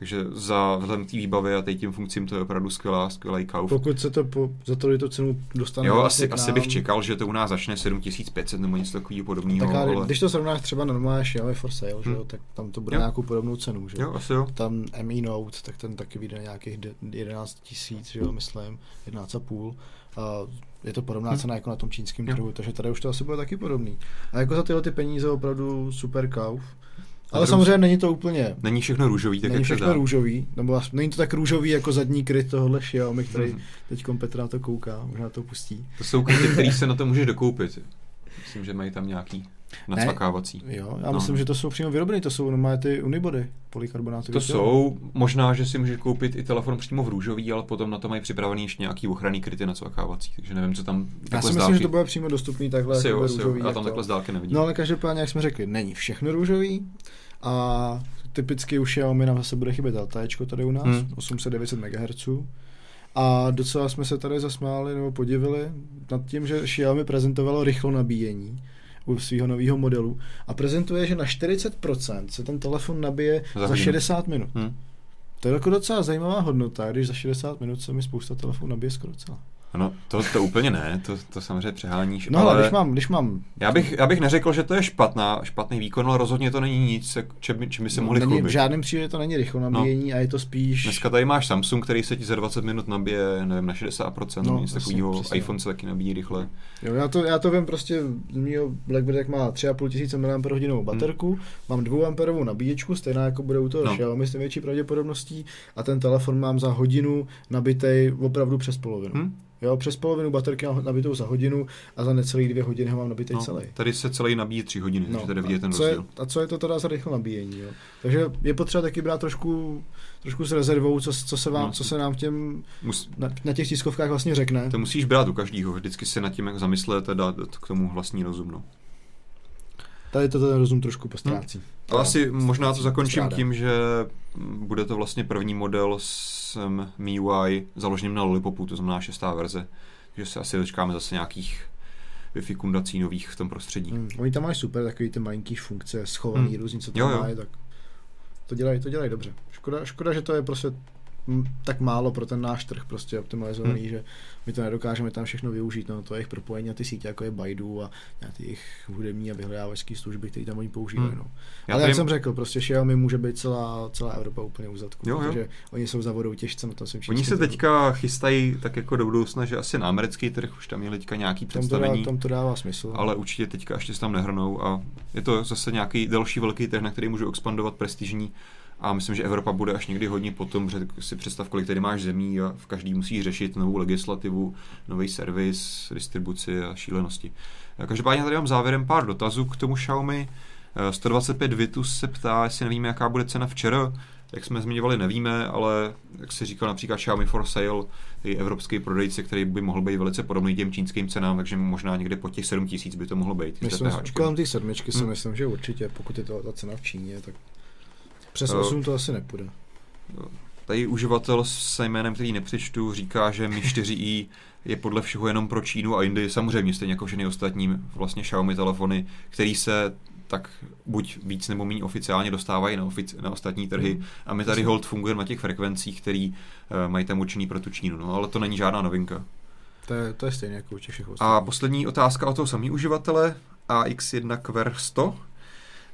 Takže za vzhledem k té výbavy a tím funkcím to je opravdu skvělá, skvělý kauf. Pokud se to po, za to tu cenu dostane Jo, asi, k asi nám, bych čekal, že to u nás začne 7500 nebo něco takového podobného. Tak ale když to srovnáš třeba na normálně Xiaomi for sale, že jo, Hmm. tak tam to bude Jo. nějakou podobnou cenu, že Jo, asi jo. Tam Mi Note, tak ten taky vyjde na nějakých de- 11 tisíc, že jo, myslím, 11,5. A je to podobná Hmm. cena jako na tom čínském trhu, takže tady už to asi bude taky podobný. A jako za tyhle ty peníze opravdu super kauf. Ale samozřejmě není to úplně, Není všechno růžový, tak není všechno dá. růžový, nebo není to tak růžový jako zadní kryt tohohle Xiaomi, který Mhm. teď Petra to kouká, možná to pustí. To jsou kryty, které se na to můžeš dokoupit. Myslím, že mají tam nějaký nacvakávací. Jo, já No. myslím, že to jsou přímo vyrobené, to jsou normálně ty unibody, polykarbonáty. To jsou, možná, že si můžeš koupit i telefon přímo v růžový, ale potom na to mají připravený ještě nějaký ochranný kryty nacvakávací, takže nevím, co tam Já si myslím, že dálky- to bude přímo dostupný takhle Asi jo, asi jo, růžový. já jak tam to. takhle z dálky nevidím. No ale každopádně, jak jsme řekli, není všechno růžový a typicky u Xiaomi nám zase bude chybět LTE tady u nás, Hmm. hmm. 800-900 MHz. A docela jsme se tady zasmáli nebo podivili nad tím, že Xiaomi prezentovalo rychlo nabíjení u svého nového modelu a prezentuje, že na 40% se ten telefon nabije Za za, za hodinu. 60 minut. Hm. To je jako docela zajímavá hodnota, když za 60 minut se mi spousta telefonů nabije skoro celá. No, to, to úplně ne, to, to samozřejmě přeháníš, No ale když mám, když mám Já bych, já bych neřekl, že to je špatná, špatný výkon, ale rozhodně to není nic, čem, by- čím by se mohli není, v chlubit. žádném případě to není rychlo nabíjení a je to spíš... Dneska tady máš Samsung, který se ti za 20 minut nabije, nevím, na 60%, No, no, nic takového. iPhone se taky nabíjí rychle. Jo, já, to, já to vím prostě, mýho BlackBerry jak má 3,5 tisíce mAh baterku, mám 2 amperovou nabíječku, stejná jako bude u toho No. no. Xiaomi s největší pravděpodobností a ten telefon mám za hodinu nabitej opravdu přes polovinu. Hm? Jo, přes polovinu baterky mám nabitou za hodinu a za necelý dvě hodiny ho mám nabitej No, celý. tady se celý nabíjí 3 hodiny, no, takže tady vidět ten co, je, rozdíl. a co je to teda za rychle nabíjení? Jo? Takže je potřeba taky brát trošku, trošku s rezervou, co, co, se vám, No. co se nám těm Mus, na, na těch tiskovkách vlastně řekne. to musíš brát u každého, vždycky se nad tím jak zamyslet a dát k tomu vlastní rozum. No. Tady to ten rozum trošku postrácí. Ale asi možná to zakončím tím, že bude to vlastně první model s MIUI založeným na Lollipopu, to znamená šestá verze. Takže se asi dočkáme zase nějakých Wi-Fi kundací nových v tom prostředí. Hmm. Oni tam mají super takový ty malinký funkce, schovaný Hmm. hmm. různý, co tam Jo, jo. mají, tak to dělají, to dělají dobře. Škoda, škoda, že to je prostě tak málo pro ten náš trh prostě optimalizovaný, Hmm. že my to nedokážeme tam všechno využít, no to je jejich propojení na ty sítě, jako je Baidu a nějaké ty jejich hudební a vyhledávačské služby, které tam oni používají, Hmm. no. Já Ale jak jsem řekl, prostě Xiaomi může být celá, celá Evropa úplně u zadku, Jo, jo. protože oni jsou za vodou těžce na tom svým Oni se teďka chystají tak jako do budoucna, že asi na americký trh už tam měli teďka nějaký tam to, dá, představení, tam to dává smysl. ale určitě teďka ještě se tam nehrnou a je to zase nějaký další velký trh, na který můžu expandovat prestižní a myslím, že Evropa bude až někdy hodně potom, že si představ, kolik tady máš zemí a v každý musí řešit novou legislativu, nový servis, distribuci a šílenosti. Každopádně tady mám závěrem pár dotazů k tomu Xiaomi. Eh, 125 Vitus se ptá, jestli nevíme, jaká bude cena včera. Jak jsme zmiňovali, nevíme, ale jak se říkal například Xiaomi for Sale, je evropský prodejce, který by mohl být velice podobný těm čínským cenám, takže možná někde po těch 7 tisíc by to mohlo být. Myslím, kolem té sedmičky si Hmm. myslím, že určitě, pokud je to ta cena v Číně, tak přes Eh, 8 to asi nepůjde. Tady uživatel se jménem, který nepřečtu, říká, že Mi 4i je podle všeho jenom pro Čínu a Indii, samozřejmě stejně jako všechny ostatní vlastně Xiaomi telefony, který se tak buď víc nebo méně oficiálně dostávají na, ofici- na ostatní trhy Hmm. a my tady hold fungujeme na těch frekvencích, který uh, mají tam určený pro tu Čínu, no, ale to není žádná novinka. To je, to je stejně jako u těch všech A ostatních. poslední otázka od toho samý uživatele, AX1 Quer 100.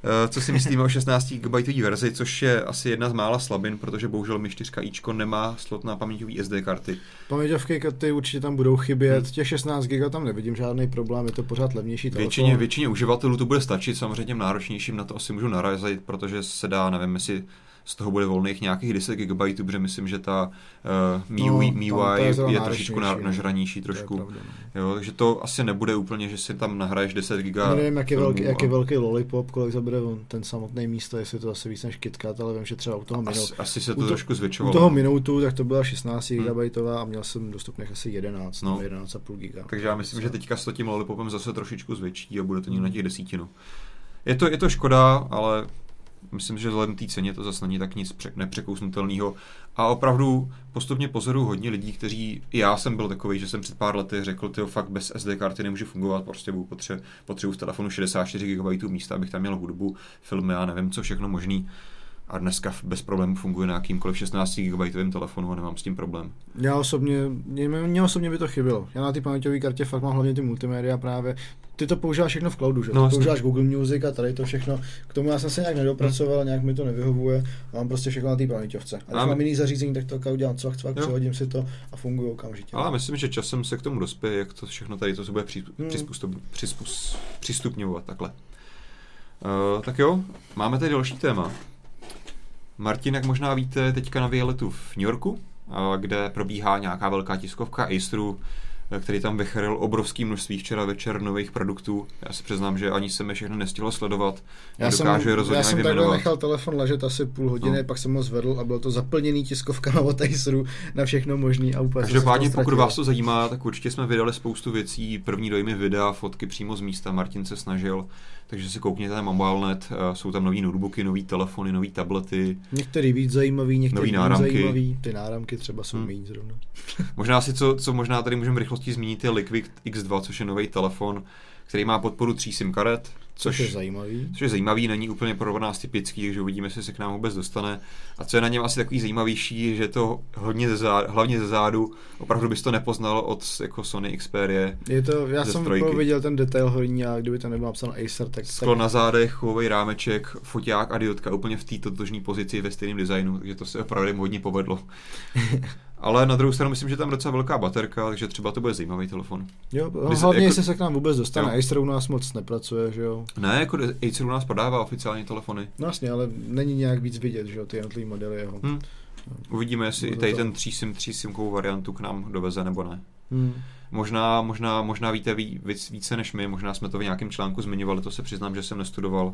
Eh, Co si myslíme o 16 GB verzi, což je asi jedna z mála slabin, protože bohužel Mi 4 ičko nemá slot na paměťové SD karty. Paměťovky ty určitě tam budou chybět, Hmm. těch 16 GB tam nevidím žádný problém, je to pořád levnější telefon. Většině, většině uživatelů to bude stačit, samozřejmě náročnějším na to asi můžu narazit, protože se dá, nevím, jestli z toho bude volných nějakých 10 GB, protože myslím, že ta uh, MIUI, No, MIUI je je, trošičku na, nažranější trošku. pravda, no. Jo, takže to asi nebude úplně, že si tam nahraješ 10 GB. Já nevím, jak je, velký, jak je velký lollipop, kolik zabere ten samotný místo, jestli je to asi víc než KitKat, ale vím, že třeba u toho, minu, Asi, asi se u to to- trošku u zvětšovalo. toho minutu, tak to byla 16 Hmm. GB a měl jsem dostupných asi 11 No. nebo 11,5 GB. Takže já myslím, že teďka s tím lollipopem zase trošičku zvětší a bude to někde na těch desítinu. Je to, je to škoda, ale myslím, že vzhledem té ceně to zase není tak nic pře- nepřekousnutelného. A opravdu postupně pozoruju hodně lidí, kteří, i já jsem byl takový, že jsem před pár lety řekl, ty fakt bez SD karty nemůžu fungovat, prostě budu potře- potřebuji v telefonu 64 GB místa, abych tam měl hudbu, filmy a nevím, co všechno možný. A dneska bez problémů funguje na jakýmkoliv 16 GB telefonu a nemám s tím problém. Já osobně, mě, mě osobně by to chybělo. Já na té paměťové kartě fakt mám hlavně ty multimédia právě. Ty to používáš všechno v cloudu, že? No, jasně. používáš Google Music a tady to všechno. K tomu já jsem se nějak nedopracoval, nějak mi to nevyhovuje. Mám prostě všechno na té paměťovce. A když Ale- mám jiný zařízení, tak to udělám cvak, cvak, Jo. přehodím si to a funguje okamžitě. Ale myslím, že časem se k tomu dospěje, jak to všechno tady to se bude při, Hmm. přizpůsob, přistupňovat takhle. Uh, tak jo, máme tady další téma. Martin, jak možná víte, teďka na výletu v New Yorku, kde probíhá nějaká velká tiskovka Aceru, který tam vychrl obrovský množství včera večer nových produktů. Já si přiznám, že ani jsem je všechno nestihl sledovat. Já jsem, rozhodně já jsem takhle nechal telefon ležet asi půl hodiny, No. pak jsem ho zvedl a bylo to zaplněný tiskovkama od Aceru na všechno možný a úplně Každopádně, pokud vás to zajímá, tak určitě jsme vydali spoustu věcí, první dojmy videa, fotky přímo z místa, Martin se snažil, takže si koukněte na MobileNet, eh, jsou tam nový notebooky, nový telefony, nový tablety, Některý víc zajímavý, některý Nový náramky. zajímavý. Ty náramky třeba jsou Hmm. méně zrovna. Možná si, co, co možná tady můžeme v rychlosti zmínit, je Liquid X2, což je nový telefon, který má podporu tří SIM karet, Což je zajímavý. což je zajímavý, není úplně pro nás typický, takže uvidíme, jestli se k nám vůbec dostane. A co je na něm asi takový zajímavější, že to hodně ze zádu, hlavně ze zádu, opravdu bys to nepoznal od jako Sony Xperia. Je to, já jsem strojky. viděl ten detail horní a kdyby tam nebyl napsán Acer, tak, Sklo tak na zádech, chovej rámeček, foťák a diotka úplně v té totožné pozici ve stejném designu, takže to se opravdu hodně povedlo. Ale na druhou stranu myslím, že tam docela velká baterka, takže třeba to bude zajímavý telefon. jo, no, se- hlavně jako- jestli se k nám vůbec dostane. Jo. Acer u nás moc nepracuje, že jo. Ne, jako Acer u nás prodává oficiální telefony. No jasně, ale není nějak víc vidět, že jo, ty jednotlivé modely jeho. Hm. Uvidíme, jestli tady to- ten 3 sim, 3 simkovou variantu k nám doveze nebo ne. Hmm. Možná, možná, možná víte ví, víc, více než my, možná jsme to v nějakém článku zmiňovali, to se přiznám, že jsem nestudoval.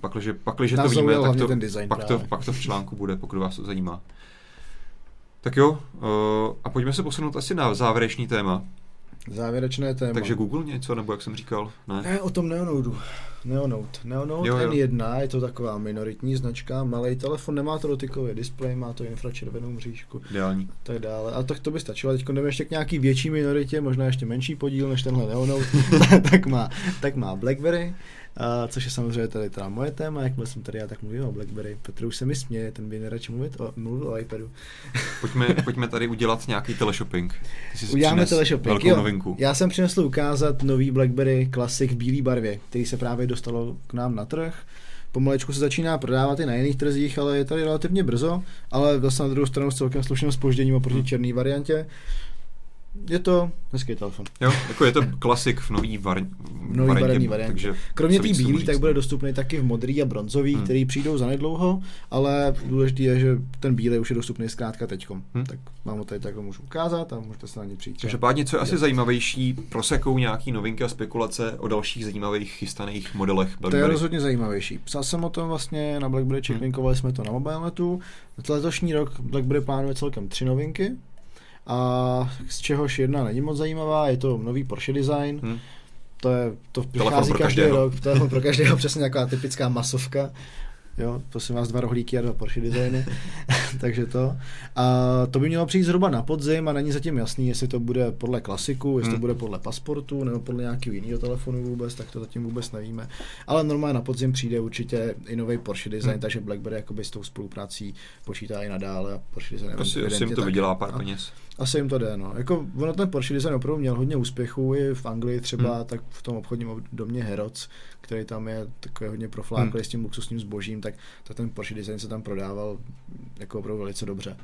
Pakliže, pakliže to víme, tak to, pak, to, pak to v článku bude, pokud vás to zajímá. Tak jo, uh, a pojďme se posunout asi na závěrečný téma. Závěrečné téma. Takže Google něco, nebo jak jsem říkal? Ne. Ne, o tom Neonodu. Neonote. Neonote Jo, jo. N1 je to taková minoritní značka, malý telefon, nemá to dotykový displej, má to infračervenou mřížku Ideální. a tak dále. A tak to by stačilo. Teď jdeme ještě k nějaký větší minoritě, možná ještě menší podíl než tenhle Neonote, tak, má, tak má BlackBerry, a, což je samozřejmě tady teda moje téma, jak jsem tady já, tak mluvím o BlackBerry. Petr už se mi směje, ten by neradši mluvit o, mluvil o iPadu. Pojďme, pojďme tady udělat nějaký teleshopping. Ty jsi Uděláme teleshopping. Velkou jo. novinku. Já jsem přinesl ukázat nový BlackBerry Classic v bílé barvě, který se právě dostalo k nám na trh. Pomalečku se začíná prodávat i na jiných trzích, ale je tady relativně brzo, ale zase na druhou stranu s celkem slušným spožděním oproti Hmm. černé variantě. Je to hezký telefon. Jo, jako je to klasik v nový, var, nový barevný variantě. Takže Kromě té bílé, říct, tak bude dostupný taky v modrý a bronzový, Hmm. který přijdou zanedlouho, ale důležité je, že ten bílý už je dostupný zkrátka teďkom. Hmm. Tak vám ho tady takhle můžu ukázat a můžete se na ně přijít. Každopádně, co je asi zajímavější, prosekou nějaký novinky a spekulace o dalších zajímavých chystaných modelech To je BlackBerry. rozhodně zajímavější. Psal jsem o tom vlastně na BlackBerry Hmm. linkovali jsme to na MobileNetu. Letošní rok BlackBerry plánuje celkem tři novinky, a z čehož jedna není moc zajímavá, je to nový Porsche design. Hmm. To je, to pro každý každého. rok, telefon pro každého, přesně taková typická masovka. Jo, prosím vás, dva rohlíky a dva Porsche designy. Takže to. A to by mělo přijít zhruba na podzim a není zatím jasný, jestli to bude podle klasiku, jestli Hmm. to bude podle pasportu nebo podle nějakého jiného telefonu vůbec, tak to zatím vůbec nevíme. Ale normálně na podzim přijde určitě i nový Porsche design, Hmm. takže BlackBerry jakoby s tou spoluprací počítá i nadále a Porsche design Asi, asi jim to vydělá pár A- peněz. asi jim to jde, no. Jako, ono ten Porsche design opravdu měl hodně úspěchů i v Anglii třeba, Hmm. hmm. tak v tom obchodním domě Herods, který tam je takový hodně profláklý Hmm. s tím luxusním zbožím, tak, tak ten Porsche design se tam prodával jako opravdu velice dobře.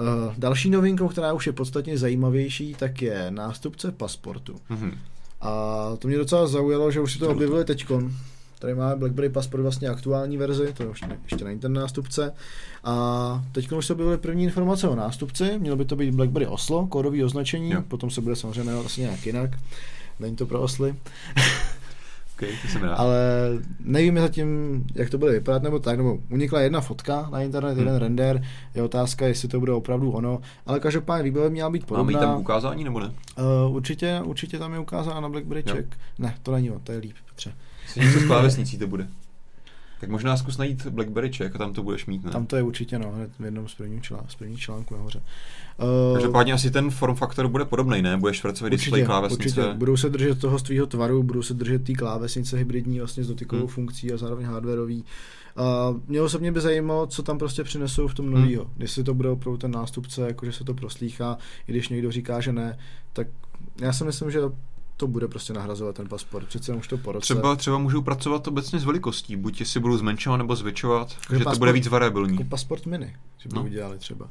Uh, další novinkou, která už je podstatně zajímavější, tak je nástupce pasportu. Mhm. A to mě docela zaujalo, že už si to objevili teďkon. Tady máme BlackBerry Passport vlastně aktuální verzi, to už ne, ještě není ten nástupce. A teď už se objevily první informace o nástupci, mělo by to být BlackBerry Oslo, kódový označení, Jo. potom se bude samozřejmě asi nějak jinak. Není to pro osly, to jsem rád. ale nevíme zatím, jak to bude vypadat, nebo tak, nebo unikla jedna fotka na internet, Hmm. jeden render, je otázka, jestli to bude opravdu ono, ale každopádně výbava měla být Máme podobná. tam ukázání nebo ne? Uh, určitě, určitě tam je ukázána na BlackBerry. Check. Ne, to není on, to je líp, Petře. Něco s klávesnicí to bude. Tak možná zkus najít BlackBerry Check a tam to budeš mít, ne? Tam to je určitě, no, hned v jednom z prvních, člá, z prvních článků nahoře. Uh, Každopádně asi ten form faktor bude podobný, ne? Budeš švrcový display klávesnice. určitě. Budou se držet toho svého tvaru, budou se držet té klávesnice hybridní vlastně s dotykovou Hmm. hmm. funkcí a zároveň hardwareový. Uh, mě osobně by zajímalo, co tam prostě přinesou v tom Hmm. novýho. Jestli to bude opravdu ten nástupce, jakože se to proslýchá, i když někdo říká, že ne, tak já si myslím, že to bude prostě nahrazovat ten pasport. Přece už to po roce. Třeba, třeba můžou pracovat obecně s velikostí, buď si budou zmenšovat nebo zvětšovat, že to pasport- bude víc variabilní. Jako pasport mini, že by no. udělali třeba.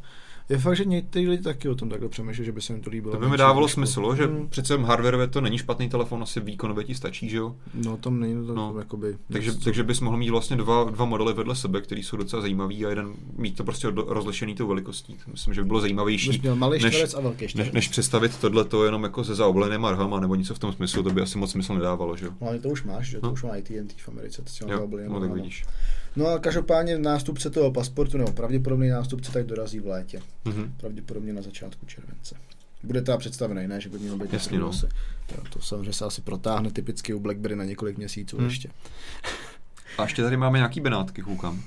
Je fakt, že někteří lidi taky o tom takhle přemýšleli, že by se jim to líbilo. To by mi dávalo trošku. smysl, že Hmm. přece hardwareově to není špatný telefon, asi výkonově ti stačí, že jo? No, tam není to No. jakoby... Takže, něco- takže bys mohl mít vlastně dva, dva modely vedle sebe, který jsou docela zajímavý a jeden mít to prostě rozlišený tou velikostí. Myslím, že by bylo zajímavější, měl malý než- a velký než, než představit tohle to jenom jako se zaoblenýma rhama nebo něco v tom smyslu, to by asi moc smysl nedávalo, že jo? No, ale to už máš, že? To No. už má AT&T v Americe, to si Jo, no, tak vidíš. No a každopádně nástupce toho pasportu, nebo pravděpodobný nástupce, tak dorazí v létě. Mhm. Pravděpodobně na začátku července. Bude teda představený, ne, že by měl být Jasně, no. asi. Jo, to samozřejmě se asi protáhne typicky u BlackBerry na několik měsíců Hmm. ještě. A ještě tady máme nějaký benátky, koukám.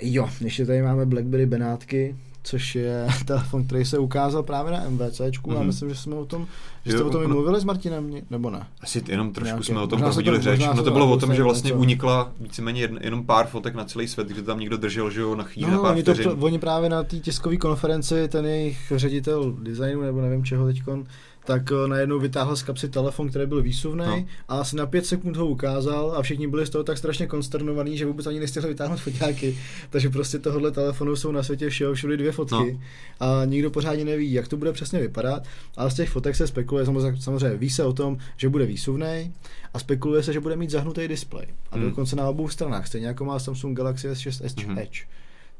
Jo, ještě tady máme BlackBerry Benátky, což je telefon, který se ukázal právě na MVCčku mm-hmm. a Mhm. myslím, že jsme o tom, že Jo, jste o tom i mluvili s Martinem, nebo ne? Asi jenom trošku Nějaké- jsme o tom to- prohodili řeč. možná No to bylo o tom, že vlastně něco. unikla víceméně jenom pár fotek na celý svět, že tam někdo držel, že jo, na chvíli, na No, pár oni, to, vteřin. to, oni právě na té tiskové konferenci, ten jejich ředitel designu, nebo nevím čeho teďkon, tak eh, najednou vytáhl z kapsy telefon, který byl výsuvný No. a asi na pět sekund ho ukázal a všichni byli z toho tak strašně konsternovaní, že vůbec ani nestihli vytáhnout foťáky. Takže prostě tohohle telefonu jsou na světě všeho všude dvě fotky a nikdo pořádně neví, jak to bude přesně vypadat, ale z těch fotek se spekuluje, samozřejmě, samozřejmě ví se o tom, že bude výsuvný a spekuluje se, že bude mít zahnutý displej. A Hmm. dokonce na obou stranách, stejně jako má Samsung Galaxy S6 Edge. Mhm. Edge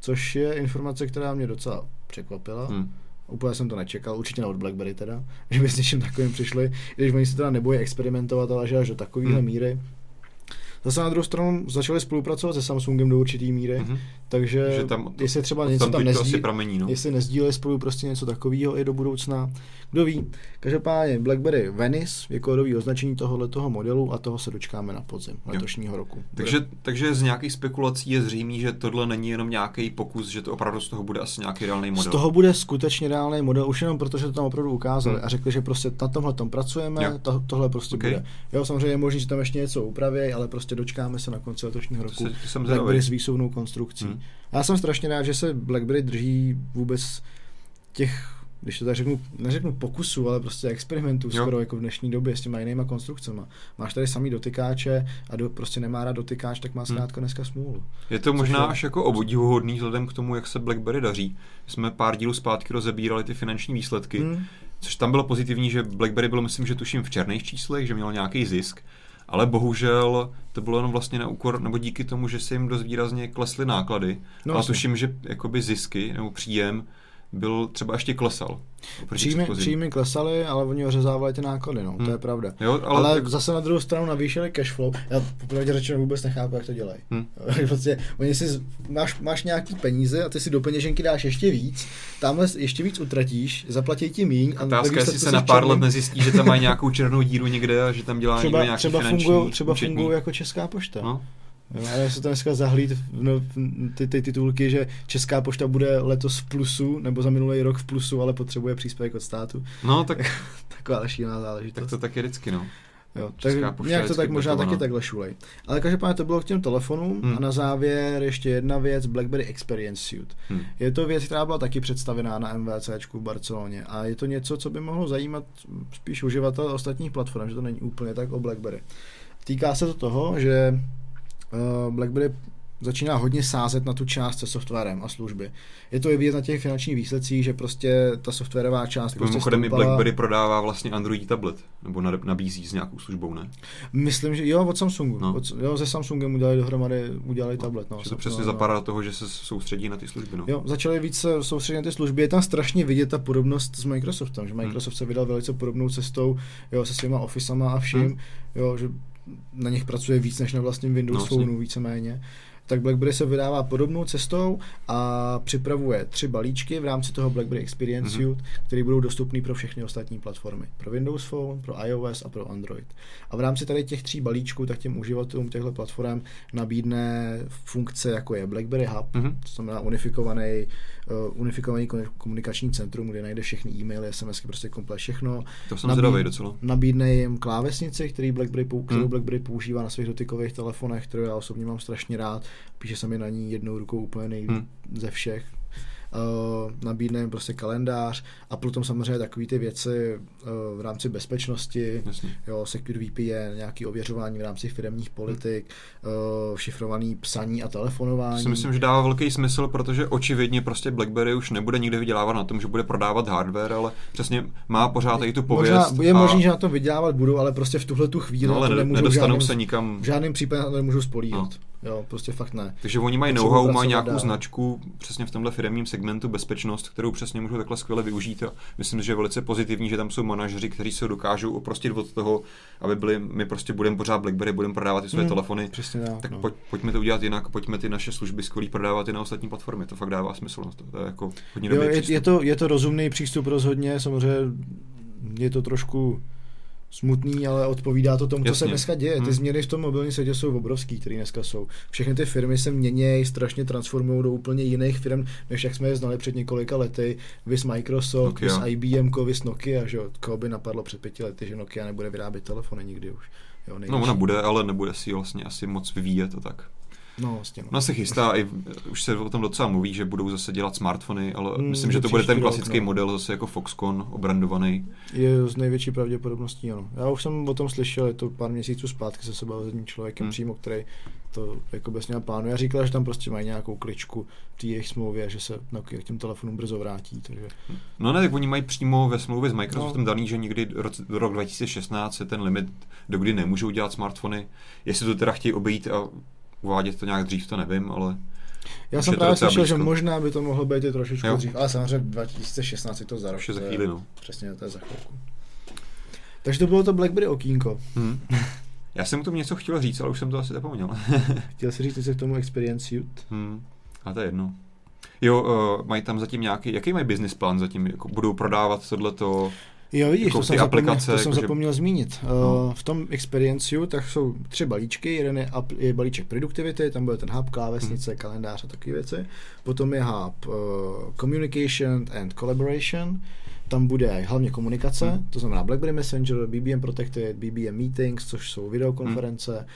což je informace, která mě docela překvapila. Hmm. Úplně jsem to nečekal, určitě ne od BlackBerry teda, že by s něčím takovým přišli, když oni se teda nebojí experimentovat, ale že až do takovéhle Hmm. míry. Zase na druhou stranu začali spolupracovat se Samsungem do určitý míry, Mhm. takže Že tam, jestli třeba něco tam, tam teď to asi nezdí, pramení, no. jestli nezdíleli spolu prostě něco takového i do budoucna, kdo ví. Každopádně BlackBerry Venice je kódový označení tohohle toho modelu a toho se dočkáme na podzim letošního roku. Takže, takže z nějakých spekulací je zřejmý, že tohle není jenom nějaký pokus, že to opravdu z toho bude asi nějaký reálný Z model. toho bude skutečně reálný model, už jenom protože to tam opravdu ukázali Hmm. a řekli, že prostě na tomhle tom pracujeme, Jo. to, tohle prostě Okay. bude. Jo, samozřejmě je možné, že tam ještě něco upraví, ale prostě dočkáme se na konci letošního To roku. se- to jsem BlackBerry s výsuvnou konstrukcí. Hmm. Já jsem strašně rád, že se BlackBerry drží vůbec těch když to tak řeknu, neřeknu pokusu, ale prostě experimentů Jo. skoro jako v dnešní době s těma jinýma konstrukcemi. Máš tady samý dotykáče a do, prostě nemá rád dotykáč, tak má Hmm. zkrátka dneska smůlu. Je to Což možná je- až jako obdivuhodný vzhledem k tomu, jak se BlackBerry daří. Jsme pár dílů zpátky rozebírali ty finanční výsledky, Hmm. což tam bylo pozitivní, že BlackBerry bylo, myslím, že tuším v černých číslech, že měl nějaký zisk, ale bohužel to bylo jenom vlastně na úkor, nebo díky tomu, že se jim dost výrazně klesly náklady. No, a tuším, že jakoby zisky nebo příjem byl třeba ještě klesal. Příjmy, příjmy klesaly, ale oni ořezávali ty náklady, no, Hmm. to je pravda. Jo, ale, Ale, zase na druhou stranu navýšili cash flow. Já popravdě řečeno vůbec nechápu, jak to dělají. Hm. prostě, oni si, máš, máš nějaký peníze a ty si do peněženky dáš ještě víc, tamhle ještě víc utratíš, zaplatí ti míň. A otázka, jestli se na pár černým. let nezjistí, že tam mají nějakou černou díru někde a že tam dělá někdo třeba, nějaký třeba fungují třeba fungují jako Česká pošta. No, Jo, ale se to dneska zahlíd no, ty, ty titulky, že Česká pošta bude letos v plusu, nebo za minulý rok v plusu, ale potřebuje příspěvek od státu. no tak, Taková šílená záležitost. tak to tak je vždycky, no. Jo, Česká tak nějak to tak možná taky takhle šulej. Ale každopádně to bylo k těm telefonům Hmm. a na závěr ještě jedna věc, BlackBerry Experience Suite. Hm. Je to věc, která byla taky představená na MVCčku v Barceloně a je to něco, co by mohlo zajímat spíš uživatele ostatních platform, že to není úplně tak o BlackBerry. Týká se to toho, že BlackBerry začíná hodně sázet na tu část se softwarem a služby. Je to i vidět na těch finančních výsledcích, že prostě ta softwarová část Tak prostě mimochodem i stoupala. BlackBerry prodává vlastně Android tablet, nebo na- nabízí s nějakou službou, ne? Myslím, že jo, od Samsungu. No. No. Od, jo, se Samsungem udělali dohromady, udělali tablet. No, že to přesně no, zapadá do toho, že se soustředí na ty služby, no. Jo, začali více soustředit na ty služby. Je tam strašně vidět ta podobnost s Microsoftem, že Microsoft se vydal velice podobnou cestou, jo, se svýma Officema a vším, Hmm. jo, že na nich pracuje víc než na vlastním Windows No, Phoneu víceméně. Tak BlackBerry se vydává podobnou cestou a připravuje tři balíčky v rámci toho BlackBerry Experience Mhm. Suite, které budou dostupné pro všechny ostatní platformy. Pro Windows Phone, pro iOS a pro Android. A v rámci tady těch tří balíčků tak těm uživatelům těchto platform nabídne funkce, jako je BlackBerry Hub, Mhm. to znamená unifikovaný, uh, unifikovaný komunikační centrum, kde najde všechny e-maily, SMSky, prostě komplet všechno. To jsem Nabí- zvědavý docela. Nabídne jim klávesnici, který BlackBerry, kterou Hmm. BlackBerry používá na svých dotykových telefonech, kterou já osobně mám strašně rád. Píše se mi na ní jednou rukou úplně nejlíp Hmm. ze všech. uh, nabídne jim prostě kalendář a potom samozřejmě takové ty věci uh, v rámci bezpečnosti, Jasně. jo, Secure VPN, nějaký ověřování v rámci firmních politik, uh, šifrovaný psaní a To telefonování. si myslím, že dává velký smysl, protože očividně prostě BlackBerry už nebude nikdy vydělávat na tom, že bude prodávat hardware, ale přesně má pořád i tu pověst. Možná, je a- možný, že na tom vydělávat budou, ale prostě v tuhle tu chvíli no, ale to ne- nemůžou v nedostanou žádném, se nikam. v žádném případě na to nemůžou spolíhat. Jo, prostě fakt ne. Takže oni mají know-how, mají nějakou dál. značku přesně v tomhle firmním segmentu bezpečnost, kterou přesně můžou takhle skvěle využít. A myslím, že je velice pozitivní, že tam jsou manažeři, kteří se dokážou oprostit od toho, aby byli, my prostě budeme pořád BlackBerry, budeme prodávat ty své Hmm, telefony. Přesně tak. Tak no. pojď, pojďme to udělat jinak, pojďme ty naše služby skvělý prodávat i na ostatní platformy. To fakt dává smysl. No. To, to je jako hodně Jo, je, přístup. je, to, je to rozumný přístup rozhodně, samozřejmě je to trošku smutný, ale odpovídá to tomu, co se Jasně. dneska děje. Ty Hmm. změny v tom mobilním světě jsou obrovský, které dneska jsou. Všechny ty firmy se měnějí, strašně transformují do úplně jiných firm, než jak jsme je znali před několika lety. Vys Microsoft, Nokia. vys IBM, vys Nokia, že jo. Koho by napadlo před pěti lety, že Nokia nebude vyrábět telefony nikdy už. Jo, No ona bude, ale nebude si vlastně asi moc vyvíjet a tak. No, vlastně, no. Ona se chystá, i, už se o tom docela mluví, že budou zase dělat smartfony, ale Hmm, myslím, že to bude ten příští rok, klasický no. model zase jako Foxconn, obrandovaný. Je z největší pravděpodobností, ano. Já už jsem o tom slyšel, je to pár měsíců zpátky, se bavil s jedním člověkem hmm. přímo, který to jako bez něho plánuje. A říkal, že tam prostě mají nějakou kličku v té jejich smlouvě, že se Nokia k těm telefonům brzo vrátí. Takže No ne, tak oni mají přímo ve smlouvě s Microsoftem No. daný, že někdy roce, rok 2016 je ten limit, do kdy nemůžou dělat smartfony. Jestli to teda chtějí obejít a uvádět to nějak dřív, to nevím, ale já jsem právě slyšel, že možná by to mohlo být i trošičku Jo. dřív, ale samozřejmě 2016 je to za rok. za chvíli, no. Přesně, to je za chvilku. Takže to bylo to BlackBerry okýnko. Hm. Já jsem mu tomu něco chtěl říct, ale už jsem to asi zapomněl. Chtěl jsi říct něco k tomu Experience Suite? hm. A to je jedno. Jo, uh, mají tam zatím nějaký, jaký mají business plán zatím? Jako budou prodávat tohleto? Jo, vidíš, Jako to, jsem zapomněl, aplikace, to jsem jakože- zapomněl zmínit. No. Uh, v tom Experience tak jsou tři balíčky. Jeden je, je balíček Productivity, tam bude ten hub, klávesnice, Mhm. kalendář a takové věci. Potom je hub uh, Communication and Collaboration, tam bude hlavně komunikace, Hmm. to znamená BlackBerry Messenger, BBM Protected, BBM Meetings, což jsou videokonference,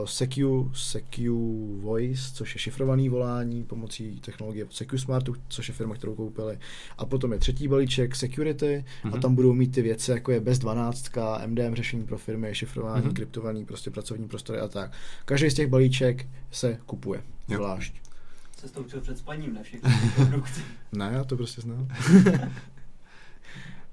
uh, Secure, Secure Voice, což je šifrovaný volání pomocí technologie od Secure Smartu, což je firma, kterou koupili. A potom je třetí balíček Security a Mhm. tam budou mít ty věci, jako je bez 12, MDM řešení pro firmy, šifrování, Mhm. kryptovaný prostě pracovní prostory a tak. Každý z těch balíček se kupuje Jo. zvlášť. Se to učil před spaním na všechny ty produkty. Ne, já to prostě znám.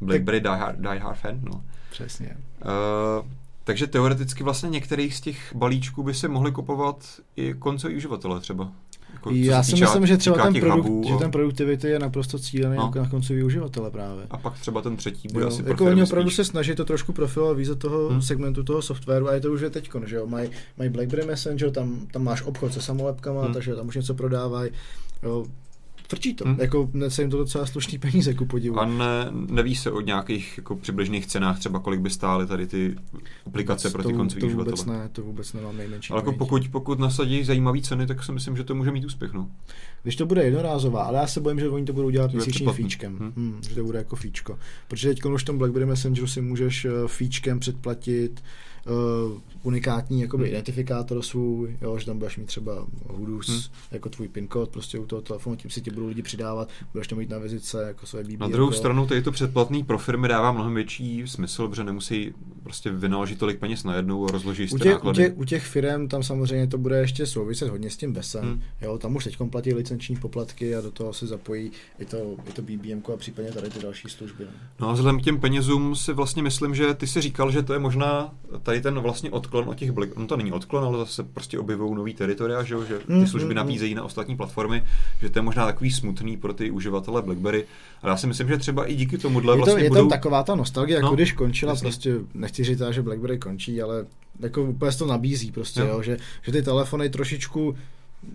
BlackBerry Die Hard, Die Hard fan, no. Přesně. Uh, takže teoreticky vlastně některých z těch balíčků by se mohli kupovat i koncoví uživatelé třeba. Jako, Já si myslím, že třeba ten, produkt, hubů že ten productivity je naprosto cílený No. jako na koncový uživatele právě. A pak třeba ten třetí bude Jo, asi jako oni opravdu se snaží to trošku profilovat víc do toho Hmm. segmentu toho softwaru a je to už je teďkon, že jo, mají maj BlackBerry Messenger, tam, tam máš obchod se samolepkama, Hmm. hmm. takže tam už něco prodávají. Jo, frčí to, Hmm. jako se jim to docela slušný peníze ku podivu. A ne, neví se o nějakých jako přibližných cenách, třeba kolik by stály tady ty aplikace pro ty koncový to vůbec ne, to vůbec nemám nejmenší Ale jako pokud, pokud nasadí zajímavé ceny, tak si myslím, že to může mít úspěch. No. Když to bude jednorázová, ale já se bojím, že oni to budou dělat měsíčním fíčkem. Hmm. Hmm. že to bude jako fíčko. Protože teď už v tom BlackBerry Messengeru si můžeš eh, fíčkem předplatit uh, unikátní jakoby Hmm. identifikátor svůj, jo, že tam budeš mít třeba hudus Hmm. jako tvůj PIN kód prostě u toho telefonu, tím si ti budou lidi přidávat, budeš to mít na vizice jako své BB. Na druhou stranu tady to předplatný pro firmy dává mnohem větší smysl, protože nemusí prostě vynaložit tolik peněz najednou a rozloží u těch, u, náklady. těch, u těch firm tam samozřejmě to bude ještě souviset hodně s tím BESem. Hmm. Hmm. Jo, tam už teď platí licenční poplatky a do toho se zapojí i to, i to BBM a případně tady ty další služby. no. No a vzhledem k těm penězům si vlastně myslím, že ty si říkal, že to je možná tady ten vlastně odklon od těch Black, no to není odklon, ale zase prostě objevují nový teritoria, že, jo, že ty Mm, služby mm, nabízejí na ostatní platformy, že to je možná takový smutný pro ty uživatele BlackBerry, ale já si myslím, že třeba i díky tomuhle Je, to, vlastně je budou... tam taková ta nostalgie, jako No, když končila, jasně. prostě nechci říct, že BlackBerry končí, ale jako úplně to nabízí prostě, Jo. jo. že, že ty telefony trošičku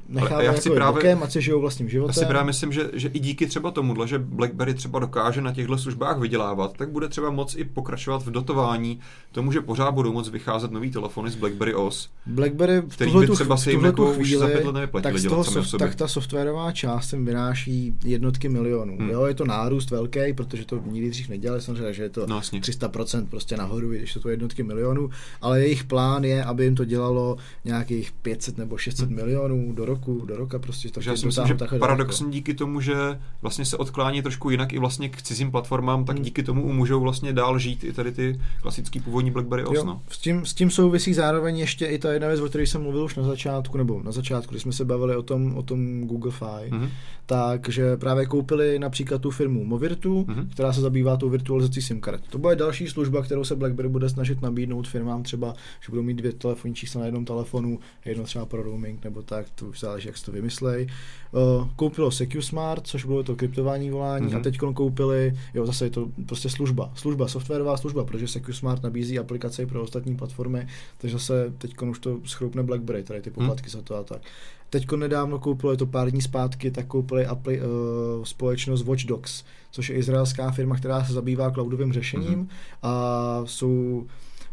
nechávají já jako chci právě... právě- bokem, ať si žijou vlastním Já životem. si právě myslím, že, že i díky třeba tomuhle, že BlackBerry třeba dokáže na těchto službách vydělávat, tak bude třeba moc i pokračovat v dotování tomu, že pořád budou moc vycházet nový telefony z BlackBerry OS. BlackBerry v který by třeba se jim jako už za chvíli, pět let nevyplatili tak, dělat soft, tak ta softwarová část sem vynáší jednotky milionů. Hmm. Jo, je to nárůst velký, protože to nikdy dřív nedělali, samozřejmě, že je to No jasně. 300% prostě nahoru, když to jsou jednotky milionů, ale jejich plán je, aby jim to dělalo nějakých 500 nebo 600 Hmm. milionů týdnů, do roku, do roka prostě. Takže já si myslím, že paradoxně díky tomu, že vlastně se odklání trošku jinak i vlastně k cizím platformám, tak hmm. díky tomu můžou vlastně dál žít i tady ty klasický původní BlackBerry OS. Jo, no. s, tím, s tím souvisí zároveň ještě i ta jedna věc, o které jsem mluvil už na začátku, nebo na začátku, když jsme se bavili o tom, o tom Google Fi, hmm. takže právě koupili například tu firmu Movirtu, hmm. která se zabývá tou virtualizací SIM kart. To bude další služba, kterou se BlackBerry bude snažit nabídnout firmám třeba, že budou mít dvě telefonní čísla na jednom telefonu, jedno třeba pro roaming nebo tak, to už záleží, jak si to vymyslej. Uh, koupilo SecuSmart, což bylo to kryptování volání mm-hmm. a teď koupili, jo, zase je to prostě služba, služba, softwarová služba, protože SecuSmart nabízí aplikace pro ostatní platformy, takže zase teď už to schroupne BlackBerry, tady ty mhm. poplatky mm. za to a tak. Teď nedávno koupilo, je to pár dní zpátky, tak koupili apli, uh, společnost Watch Dogs, což je izraelská firma, která se zabývá cloudovým řešením mm-hmm. a jsou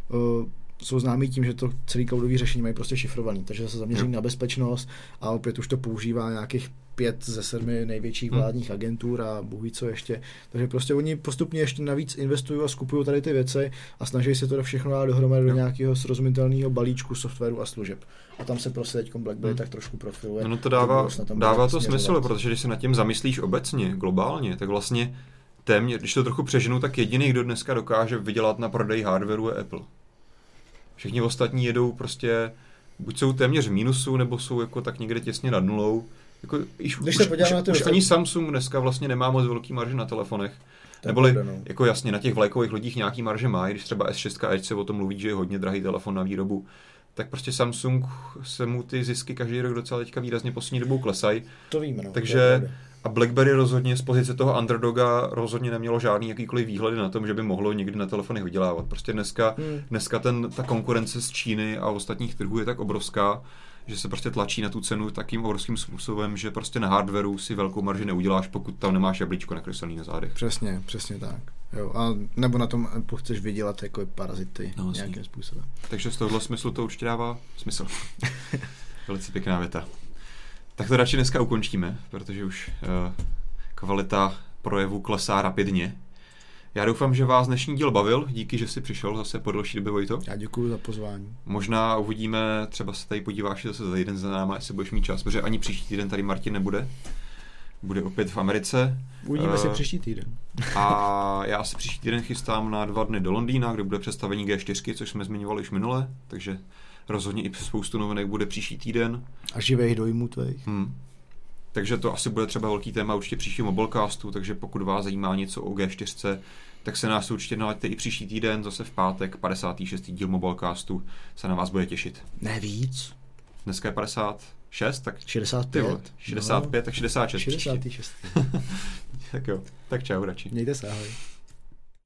uh, jsou známí tím, že to celý cloudový řešení mají prostě šifrovaný, takže se zaměří na bezpečnost a opět už to používá nějakých pět ze sedmi největších hmm. vládních agentur a bůh co ještě. Takže prostě oni postupně ještě navíc investují a skupují tady ty věci a snaží se to všechno dát dohromady do nějakého srozumitelného balíčku softwaru a služeb. A tam se prostě teď BlackBerry hmm. tak trošku profiluje. No to dává, to dává to smysl, protože když se nad tím zamyslíš obecně, globálně, tak vlastně téměř, když to trochu přeženu, tak jediný, kdo dneska dokáže vydělat na prodej hardwareu je Apple. Všichni ostatní jedou prostě, buď jsou téměř v mínusu, nebo jsou jako tak někde těsně nad nulou. Jako, již, Když už, se už, na ty už ani Samsung dneska vlastně nemá moc velký marže na telefonech. Neboli, no. jako jasně, na těch vlajkových lodích nějaký marže má, když třeba S6 Edge se o tom mluví, že je hodně drahý telefon na výrobu, tak prostě Samsung se mu ty zisky každý rok docela teďka výrazně poslední dobou klesají. To víme, no. Takže a BlackBerry rozhodně z pozice toho underdoga rozhodně nemělo žádný jakýkoliv výhledy na tom, že by mohlo někdy na telefonech vydělávat. Prostě dneska, hmm. dneska ten, ta konkurence z Číny a ostatních trhů je tak obrovská, že se prostě tlačí na tu cenu takým obrovským způsobem, že prostě na hardwareu si velkou marži neuděláš, pokud tam nemáš jablíčko nakreslený na zádech. Přesně, přesně tak. Jo, a nebo na tom chceš vydělat jako parazity no, nějakým způsobem. Takže z tohohle smyslu to určitě dává smysl. Velice pěkná věta. Tak to radši dneska ukončíme, protože už uh, kvalita projevu klesá rapidně. Já doufám, že vás dnešní díl bavil. Díky, že jsi přišel zase po delší době, Vojto. Já děkuji za pozvání. Možná uvidíme, třeba se tady podíváš zase za jeden za náma, jestli budeš mít čas, protože ani příští týden tady Martin nebude. Bude opět v Americe. Uvidíme uh, se příští týden. a já se příští týden chystám na dva dny do Londýna, kde bude představení G4, což jsme zmiňovali už minule, takže Rozhodně i spoustu novinek bude příští týden. A živých dojmů tvých. Hmm. Takže to asi bude třeba velký téma určitě příští mobilecastu, takže pokud vás zajímá něco o G4, tak se nás určitě nalaďte i příští týden, zase v pátek, 56. díl mobilecastu se na vás bude těšit. Ne víc. Dneska je 56, tak 65. 65, no. tak 66. 66. tak jo, tak čau radši. Mějte se, ahoj.